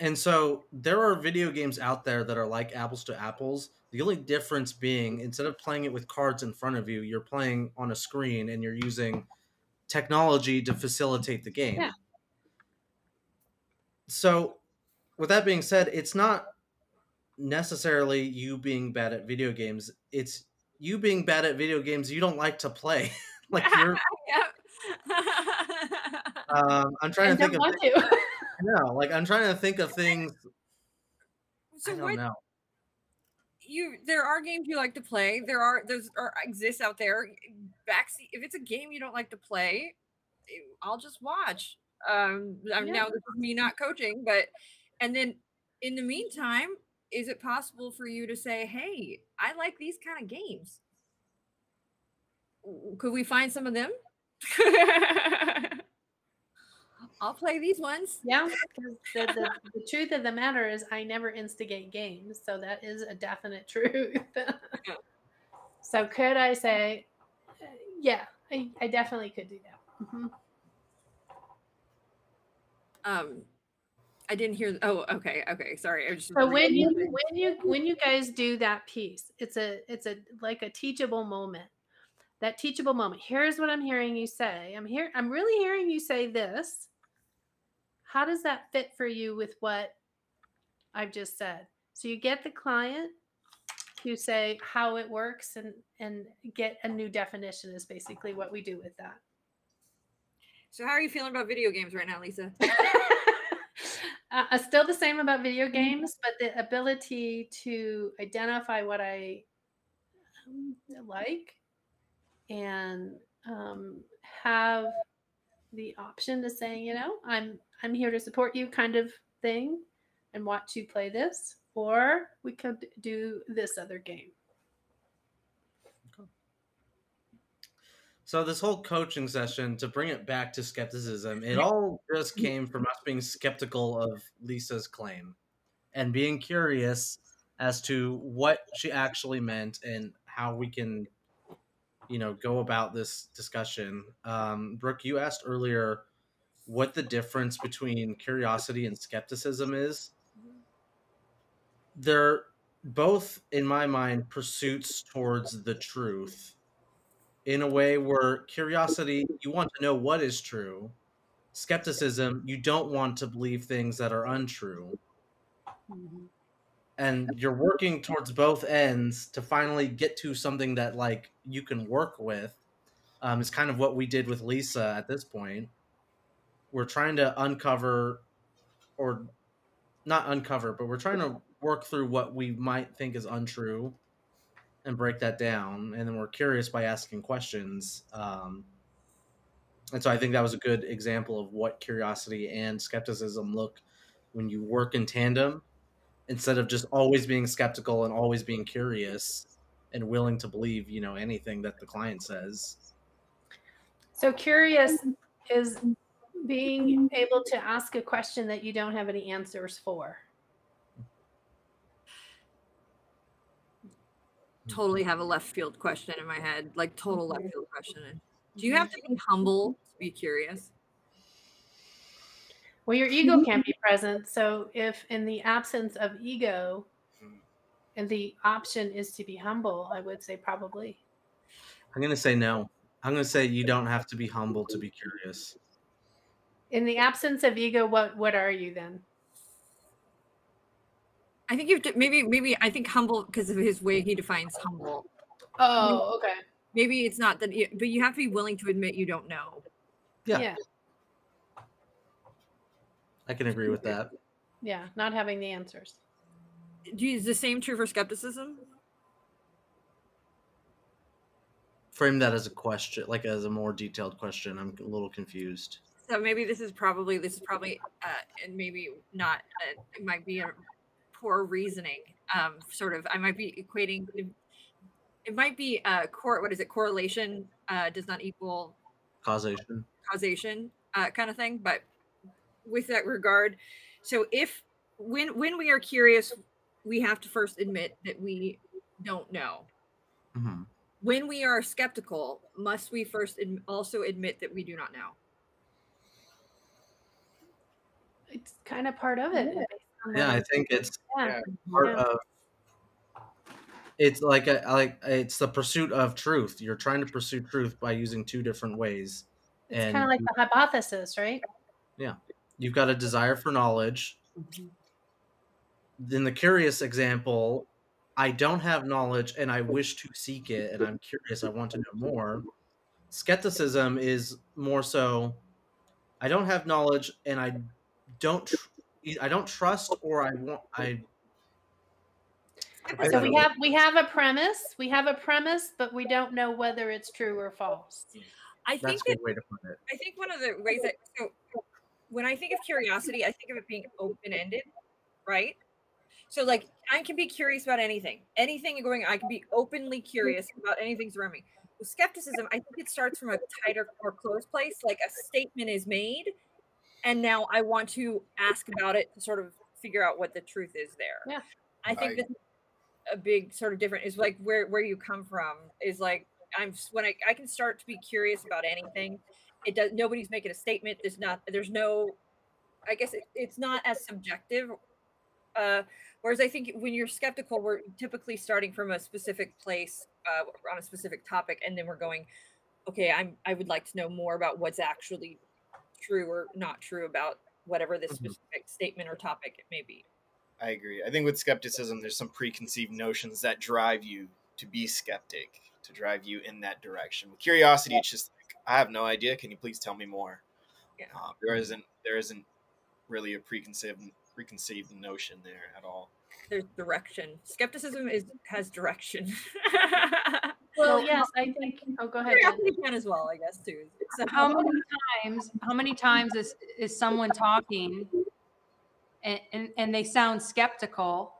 And so there are video games out there that are like apples to apples. The only difference being instead of playing it with cards in front of you, you're playing on a screen and you're using technology to facilitate the game. Yeah. So with that being said, it's not necessarily you being bad at video games. It's you being bad at video games you don't like to play. like you're um I'm trying I to think of want to. no, like I'm trying to think of things so I don't what know. you there are games you like to play. There are there's are exists out there. Backseat if it's a game you don't like to play, eh, I'll just watch. Um I'm- Yeah. now this is me not coaching, but and then in the meantime, is it possible for you to say, "Hey, I like these kind of games. Could we find some of them?" I'll play these ones. Yeah, 'cause the, the, the truth of the matter is, I never instigate games, so that is a definite truth. so, could I say, yeah, I, I definitely could do that. Mhm. Um, I didn't hear. Oh, okay, okay. Sorry, I just. So when you reading. when you when you guys do that piece, it's a it's a like a teachable moment. That teachable moment. Here's what I'm hearing you say. I'm here. I'm really hearing you say this. How does that fit for you with what I've just said? So you get the client to say how it works and and get a new definition is basically what we do with that. So, how are you feeling about video games right now, Lisa? uh, still the same about video games, but the ability to identify what I um, like and um, have the option to say, you know, I'm I'm here to support you, kind of thing, and watch you play this, or we could do this other game. So this whole coaching session, to bring it back to skepticism, it all just came from us being skeptical of Lisa's claim and being curious as to what she actually meant and how we can, you know, go about this discussion. Um, Brooke, you asked earlier what the difference between curiosity and skepticism is. They're both, in my mind, pursuits towards the truth in a way where curiosity, you want to know what is true. Skepticism, you don't want to believe things that are untrue. Mhm. And you're working towards both ends to finally get to something that like you can work with. Um, is kind of what we did with Lisa at this point. We're trying to uncover, or not uncover, but we're trying to work through what we might think is untrue and break that down and then we're curious by asking questions um, and so i think that was a good example of what curiosity and skepticism look when you work in tandem instead of just always being skeptical and always being curious and willing to believe you know anything that the client says So curious is being able to ask a question that you don't have any answers for. Totally have a left field question in my head, like total left field question. Do you have to be humble to be curious? Well, your ego can't be present. So if in the absence of ego, Hmm. and the option is to be humble, I would say probably. i'm going to say no i'm going to say you don't have to be humble to be curious In the absence of ego, what what are you then? I think you have to maybe maybe I think humble because of his way he defines humble. Oh, okay. Maybe it's not that, you, but you have to be willing to admit you don't know. Yeah. yeah. i can agree with that Yeah, not having the answers. Do you, is the same true for skepticism? frame that as a question like as a more detailed question i'm a little confused So maybe this is probably this is probably uh, and maybe not. Uh, it might be a poor reasoning. Um, sort of. I might be equating. It, it might be uh, cor- What is it? Correlation uh, does not equal causation causation uh, kind of thing. But with that regard, so if when when we are curious, we have to first admit that we don't know. Mhm. When we are skeptical, must we first ad- also admit that we do not know? It's kind of part of it. Based on yeah i think it's yeah. part Yeah. of it's like uh, a like it's the pursuit of truth you're trying to pursue truth by using two different ways It's and kind of like you- the hypothesis, right? Yeah. You've got a desire for knowledge mm-hmm. in the curious example i don't have knowledge and i wish to seek it and i'm curious i want to know more skepticism is more so i don't have knowledge and i don't tr- i don't trust or i want i I So we don't- have we have a premise. We have a premise, but we don't know whether it's true or false. I that's think a that good way to put it I think one of the ways that so when I think of curiosity, I think of it being open ended, right? So like I can be curious about anything, anything going. I can be openly curious mm-hmm. about anything around me. With skepticism, I think it starts from a tighter or closed place. Like a statement is made, and now I want to ask about it to sort of figure out what the truth is there. Yeah. I think Right. that's a big sort of different is like where where you come from is like I'm when I, I can start to be curious about anything. It does nobody's making a statement. There's not there's no I guess it, it's not as subjective. Uh, whereas I think when you're skeptical, we're typically starting from a specific place uh, on a specific topic, and then we're going, okay, I'm I would like to know more about what's actually true or not true about whatever this Mhm. specific statement or topic it may be. I agree. I think with skepticism, there's some preconceived notions that drive you to be skeptic, to drive you in that direction. With curiosity, it's just like, I have no idea. Can you please tell me more? Yeah. Um, there isn't there isn't really a preconceived preconceived notion there at all. There's direction. Skepticism is has direction. Well, yes, I think. Oh, go ahead. Jen. Curiosity can as well, I guess too. So how many times how many times is is someone talking and, and and they sound skeptical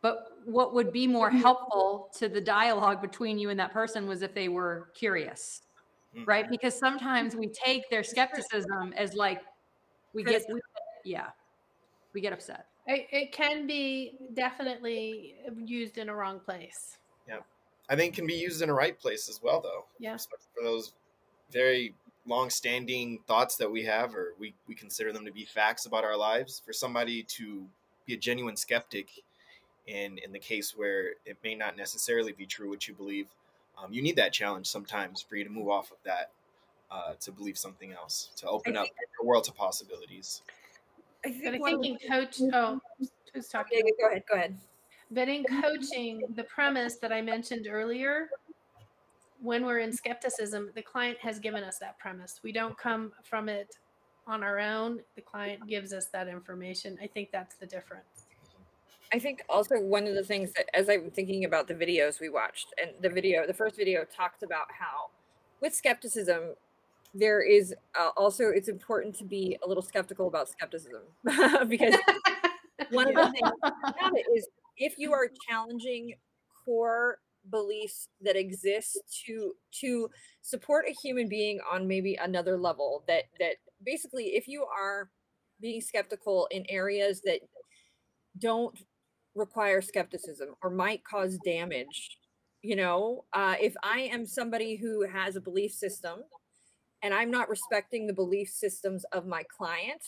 but what would be more helpful to the dialogue between you and that person was if they were curious Mhm. right because sometimes we take their skepticism as like we get we, yeah we get upset It, it can be definitely used in a wrong place. I think it can be used in a right place as well, though. Yeah. Especially for those very long-standing thoughts that we have, or we, we consider them to be facts about our lives. For somebody to be a genuine skeptic, and in the case where it may not necessarily be true what you believe, um, you need that challenge sometimes for you to move off of that uh, to believe something else, to open up the world to possibilities. I But I think one of think the- in coach, oh, who's talking? Yeah, go ahead. Go ahead. But in coaching, the premise that I mentioned earlier, when we're in skepticism, the client has given us that premise. We don't come from it on our own. The client gives us that information. I think that's the difference. I think also one of the things that, as I'm thinking about the videos we watched, and the video, the first video talked about how with skepticism, there is uh, also, it's important to be a little skeptical about skepticism because one of the things about it is you are challenging core beliefs that exist to to support a human being on maybe another level that that basically if you are being skeptical in areas that don't require skepticism or might cause damage you know uh, if i am somebody who has a belief system and i'm not respecting the belief systems of my client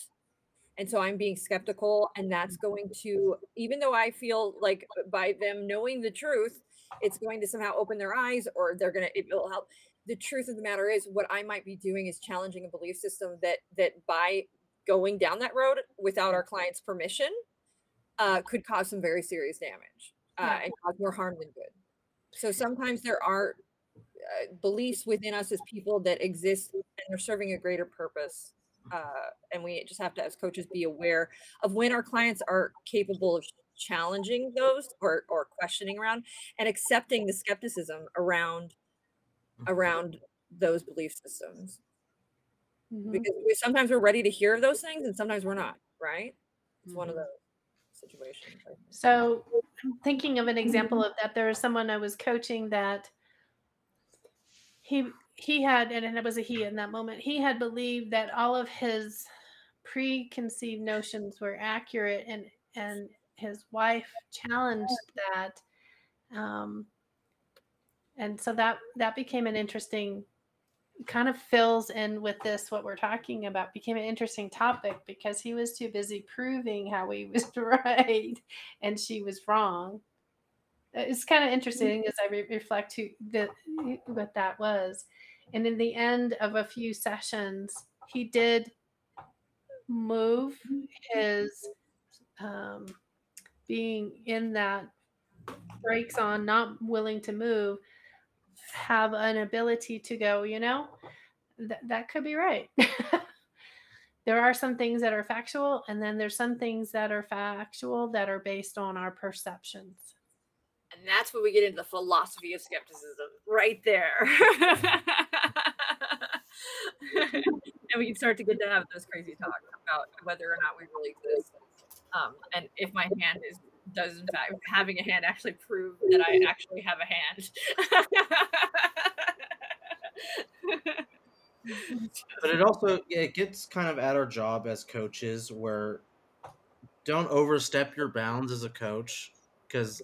and so i'm being skeptical and that's going to even though i feel like by them knowing the truth it's going to somehow open their eyes or they're going to it will help. The truth of the matter is what i might be doing is challenging a belief system that that by going down that road without our client's permission uh, could cause some very serious damage uh, and cause more harm than good. So sometimes there are uh, beliefs within us as people that exist and they're serving a greater purpose uh, and we just have to as coaches be aware of when our clients are capable of challenging those or, or questioning around and accepting the skepticism around around those belief systems Mhm. because we, sometimes we're ready to hear those things and sometimes we're not right it's one of Mhm. those situations So, I'm thinking of an example of that. There was someone I was coaching that he he had, and it was a he in that moment. He had believed that all of his preconceived notions were accurate, and and his wife challenged that, um, and so that that became an interesting kind of fills in with this what we're talking about became an interesting topic because he was too busy proving how he was right and she was wrong. It's kind of interesting as i re- reflect who the, what that was and in the end of a few sessions he did move his um, being in that brakes on not willing to move have an ability to go, you know, th- that could be right. there are some things that are factual, and then there's some things that are factual that are based on our perceptions. And that's when we get into the philosophy of skepticism right there. And we start to get to have those crazy talks about whether or not we really exist. Um, and if my hand is does in fact having a hand actually prove that i actually have a hand. But it also it gets kind of at our job as coaches where don't overstep your bounds as a coach because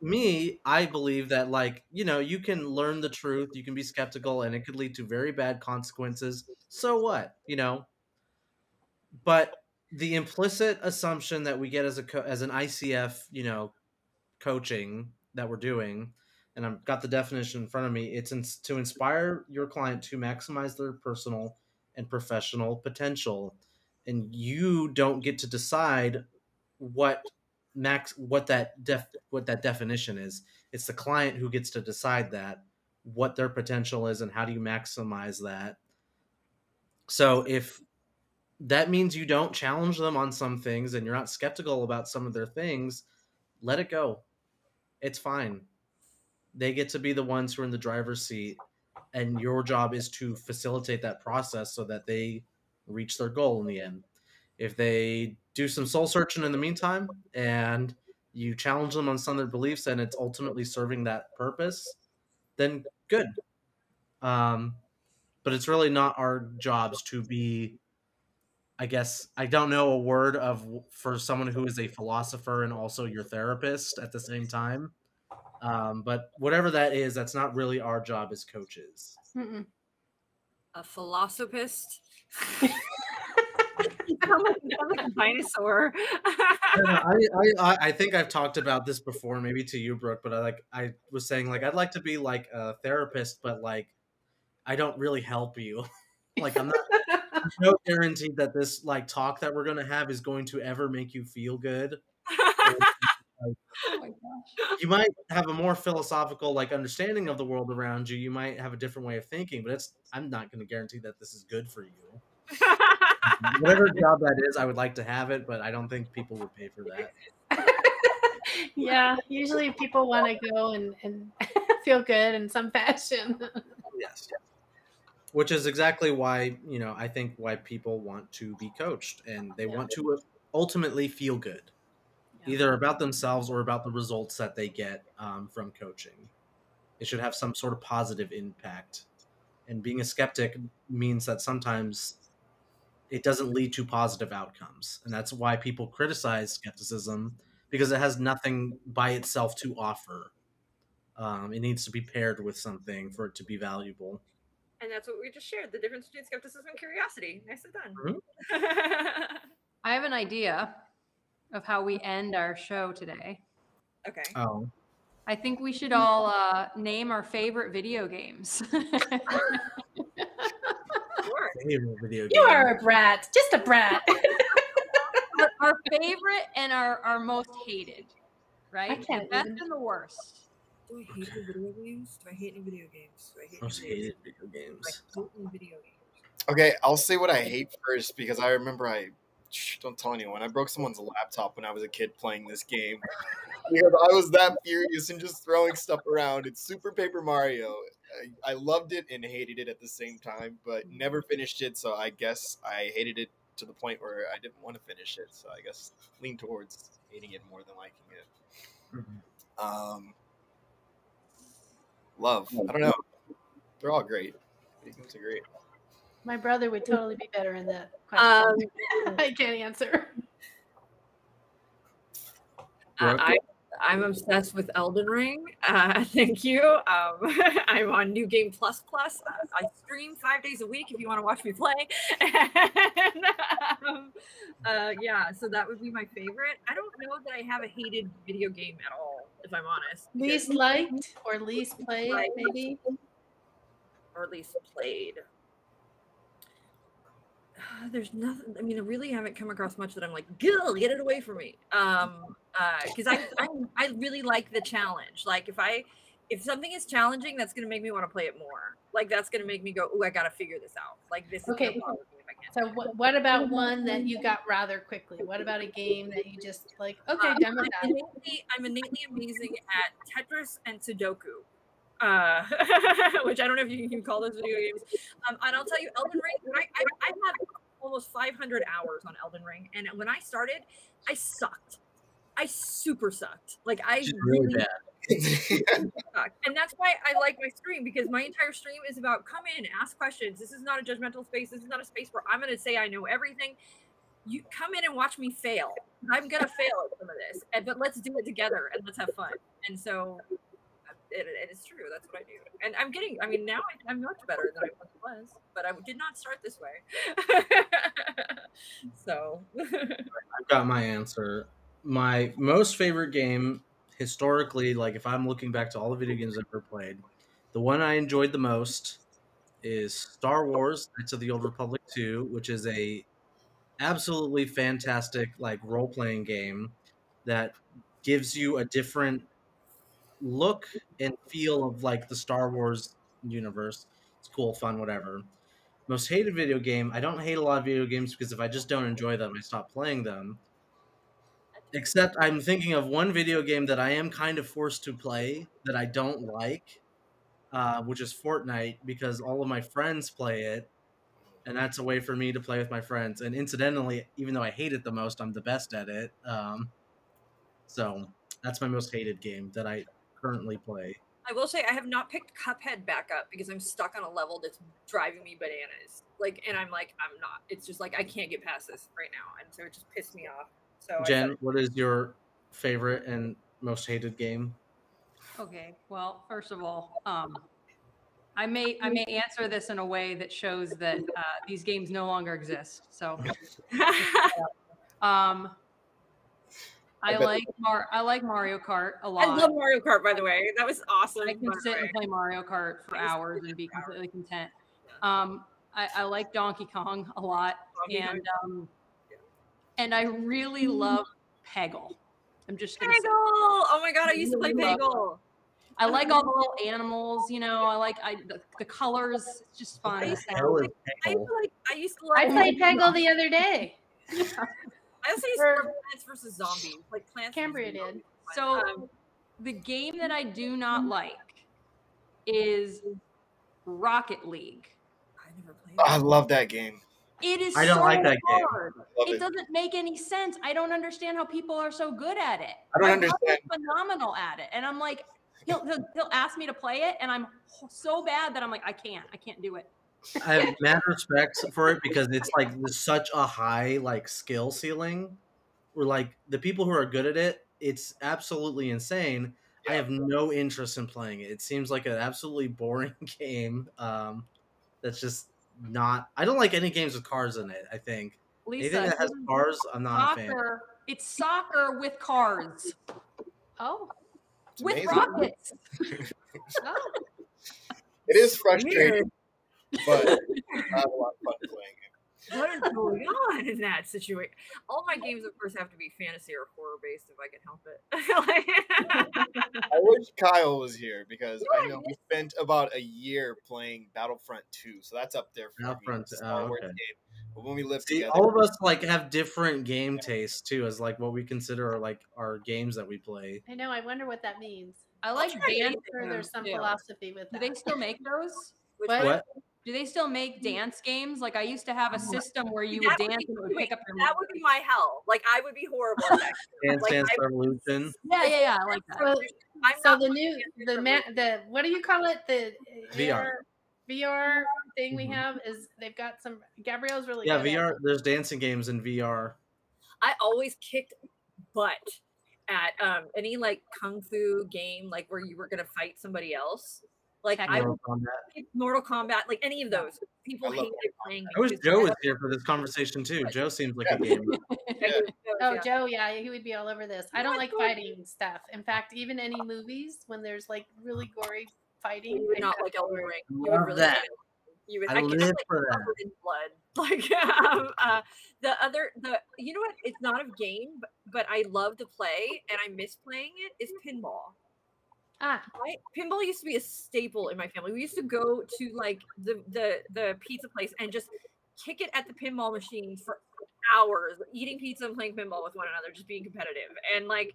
me i believe that like you know you can learn the truth you can be skeptical and it could lead to very bad consequences so what you know but the implicit assumption that we get as a co- as an icf you know coaching that we're doing and I've got the definition in front of me. It's in, to inspire your client to maximize their personal and professional potential, and you don't get to decide what max what that def what that definition is. It's the client who gets to decide that what their potential is and how do you maximize that. So if that means you don't challenge them on some things and you're not skeptical about some of their things, let it go. It's fine they get to be the ones who are in the driver's seat and your job is to facilitate that process so that they reach their goal in the end if they do some soul searching in the meantime and you challenge them on some of their beliefs and it's ultimately serving that purpose then good um, but it's really not our jobs to be i guess i don't know a word of for someone who is a philosopher and also your therapist at the same time um, but whatever that is, that's not really our job as coaches. Mm-mm. a philosophist You sound like, you sound like a dinosaur. I, I, I think I've talked about this before, maybe to you, Brooke, but I like I was saying like I'd like to be like a therapist, but like I don't really help you. like I'm not there's no guarantee that this like talk that we're gonna have is going to ever make you feel good. Oh my gosh. You might have a more philosophical like understanding of the world around you. You might have a different way of thinking, but it's I'm not gonna guarantee that this is good for you. Whatever job that is, I would like to have it, but I don't think people would pay for that. yeah, usually people want to go and, and feel good in some fashion. Yes. Which is exactly why, you know, I think why people want to be coached and they want to ultimately feel good, Yeah. either about themselves or about the results that they get um, from coaching. It should have some sort of positive impact. And being a skeptic means that sometimes it doesn't lead to positive outcomes. And that's why people criticize skepticism because it has nothing by itself to offer. Um, it needs to be paired with something for it to be valuable. and that's what we just shared the difference between skepticism and curiosity. Nicely done. Mhm. I have an idea of how we end our show today. okay. Oh, I think we should all uh, name our favorite video games. Sure. favorite video game. you are a brat, just a brat. our, our favorite and our, our most hated, right? I can't the best even- and the worst. Do I hate the video games? Do I hate any video games? Do I hate most any video hated games? video Do I games. hate any video games? Okay, I'll say what I hate first because I remember I shh, don't tell anyone. I broke someone's laptop when I was a kid playing this game because I was that furious and just throwing stuff around. It's Super Paper Mario. I, I loved it and hated it at the same time, but never finished it. So I guess I hated it to the point where I didn't want to finish it. So I guess lean towards hating it more than liking it. Mhm. Um, love. I don't know. They're all great. Video games are great. My brother would totally be better in that question. Um, I can't answer. Uh, I, I'm obsessed with Elden Ring. Uh, thank you. Um, I'm on New Game Plus Plus. Uh, I stream five days a week if you want to watch me play. and, um, uh, yeah, so that would be my favorite. I don't know that I have a hated video game at all, if I'm honest. Least liked or least played, maybe. or at least played. There's nothing. I mean, I really haven't come across much that I'm like, "Gil, get it away from me." Um, uh, because I, I I really like the challenge. Like if I if something is challenging, that's gonna make me want to play it more. Like that's gonna make me go, "Oh, I gotta figure this out." Like this is Okay. gonna bother me if I can't. So what, what about one that you got rather quickly? What about a game that you just like, okay, done with I'm that? innately, I'm innately amazing at Tetris and Sudoku. Uh, which I don't know if you can call those video games. Um, and I'll tell you, Elden Ring. I, I, I have almost 500 hours on Elden Ring, and when I started, I sucked. I super sucked. Like I Just really, bad. sucked. and that's why I like my stream because my entire stream is about come in, ask questions. This is not a judgmental space. This is not a space where I'm going to say I know everything. You come in and watch me fail. I'm gonna fail at some of this, and, but let's do it together and let's have fun. And so, it, it is true. That's what I do. And I'm getting. I mean, now I, I'm much better than I once was, but I did not start this way. so, I've got my answer. My most favorite game historically, like if I'm looking back to all the video games I've ever played, the one I enjoyed the most is Star Wars: Knights of the Old Republic 2, which is a absolutely fantastic like role playing game that gives you a different look and feel of like the Star Wars universe. It's cool, fun, whatever. Most hated video game. I don't hate a lot of video games because if I just don't enjoy them, I stop playing them. Except I'm thinking of one video game that I am kind of forced to play that I don't like, uh, which is Fortnite, because all of my friends play it, and that's a way for me to play with my friends. And incidentally, even though I hate it the most, I'm the best at it. Um, so that's my most hated game that I currently play. I will say I have not picked Cuphead back up because I'm stuck on a level that's driving me bananas. Like, and I'm like, I'm not. It's just like I can't get past this right now, and so it just pissed me off. So Jen, said- what is your favorite and most hated game? Okay, well, first of all, um, I may I may answer this in a way that shows that uh, these games no longer exist. So, um, I I bet- like Mar- I like Mario Kart a lot. I love Mario Kart, by the way. That was awesome. I can by the sit and play Mario Kart for I used to hours and be for hours. completely content. Um, I, I like Donkey Kong a lot, Donkey and um, and I really love Peggle. I'm just gonna Peggle! say, Oh my god, I used to play Peggle. I like all the little animals. You know, I like I the, the colors. It's just fun. I used to Hell sound. is I used to like. I used to love. I played Peggle the other day. I also used to or- love Plants versus Zombies. Like Plants. versus Cambria did. So Um, the game that I do not like is Rocket League. I never played. I love that game. It is I don't so like that game. hard. Love It it. doesn't make any sense. I don't understand how people are so good at it. I don't My understand. phenomenal at it, and I'm like, he'll, he'll he'll ask me to play it, and I'm so bad that I'm like, I can't, I can't do it. I have mad respect for it because it's like there's such a high like skill ceiling. Where like the people who are good at it, it's absolutely insane. I have no interest in playing it. It seems like an absolutely boring game. Um, that's just not. I don't like any games with cars in it. I think Lisa, anything that has this cars, I'm not a fan. It's soccer with cars, Oh, It's with amazing. rockets. oh. It is frustrating, Weird. But I have a lot of fun playing it. What is going on in that situation? All my games, of course, have to be fantasy or horror based if I can help it. I wish Kyle was here because I know we spent about a year playing Battlefront 2, so that's up there for Battlefront me. 2, oh, okay. game. But when we lived See, together, all of us like have different game tastes too, as like what we consider are like our games that we play. I know. I wonder what that means. I like try I'm dance. anything. sure there's some too. philosophy with that. Do that. they still make those? Which What? one? What? Do they still make dance games? Like I used to have a system where you That would would dance be- and would pick up your That would be my hell. Like I would be horrible. Dance Like, Dance I- Revolution. Yeah, yeah, yeah. I like that. So, I'm so the new the for ma- the what do you call it the VR. AR VR thing we Mhm. have is they've got some Gabrielle's really Yeah, good at VR. There's dancing games in VR. I always kicked butt at um any like kung fu game like where you were gonna fight somebody else. Like I Mortal would Kombat. Mortal Kombat, like any of those. People I love hated playing. I wish Joe was here for this conversation too. Joe seems like a gamer. Yeah. Oh, yeah. Joe, yeah, he would be all over this. I don't like fighting stuff. In fact, even any movies when there's like really gory fighting, You would not like Elden forward. Ring. You would Love really that. it. You would. I I, live like for that. covered in blood. Like um, uh, the other, the you know what? It's not a game, but, but I love to play and I miss playing it. Is pinball. Ah, Right? Pinball used to be a staple in my family. We used to go to like the the the pizza place and just kick it at the pinball machine for hours, eating pizza and playing pinball with one another, just being competitive. And like,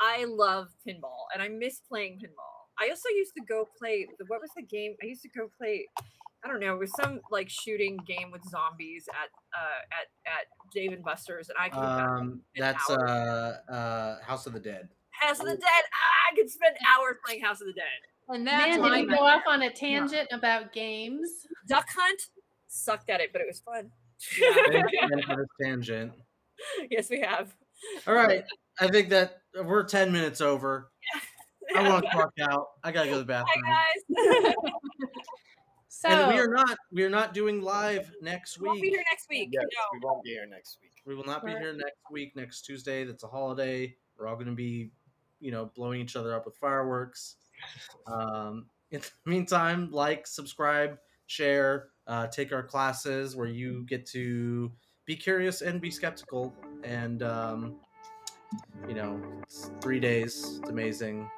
I love pinball, and I miss playing pinball. I also used to go play. the- What was the game? I used to go play. I don't know. It was some like shooting game with zombies at uh at at Dave and Buster's, and I could Um, that's uh, uh, House of the Dead. House of the Dead. Ah, I could spend hours playing House of the Dead. And that's man, my did we go off on a tangent about games? Duck Hunt sucked at it, but it was fun. Thank you again for this tangent. yes, we have. All right, I think that we're ten minutes over. I want to clock out. I gotta go to the bathroom. Hi guys. So And we are not we are not doing live next We'll be week. here next week. yes, No. we won't be here next week. We will not be here next week, next Tuesday. That's a holiday. We're all going to be, you know, blowing each other up with fireworks. Um, in the meantime, like, subscribe, share, uh, take our classes where you get to be curious and be skeptical. And, um, you know, it's three days. It's amazing.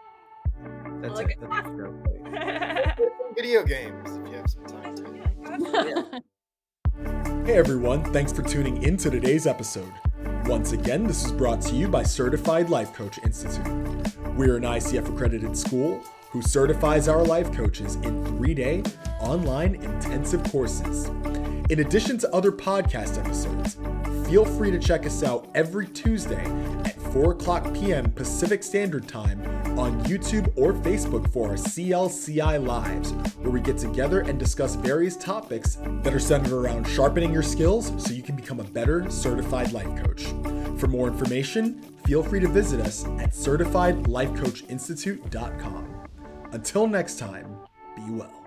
That's like it. it. That's it. Yeah, video games if you have some time to. God. Hey everyone, thanks for tuning in to today's episode. Once again, this is brought to you by Certified Life Coach Institute. We're an ICF accredited school who certifies our life coaches in three day online intensive courses. In addition to other podcast episodes, feel free to check us out every Tuesday at 4 o'clock p.m. Pacific Standard Time on YouTube or Facebook for our CLCI Lives, where we get together and discuss various topics that are centered around sharpening your skills so you can become a better certified life coach. For more information, feel free to visit us at certifiedlifecoachinstitute.com. Until next time, be well.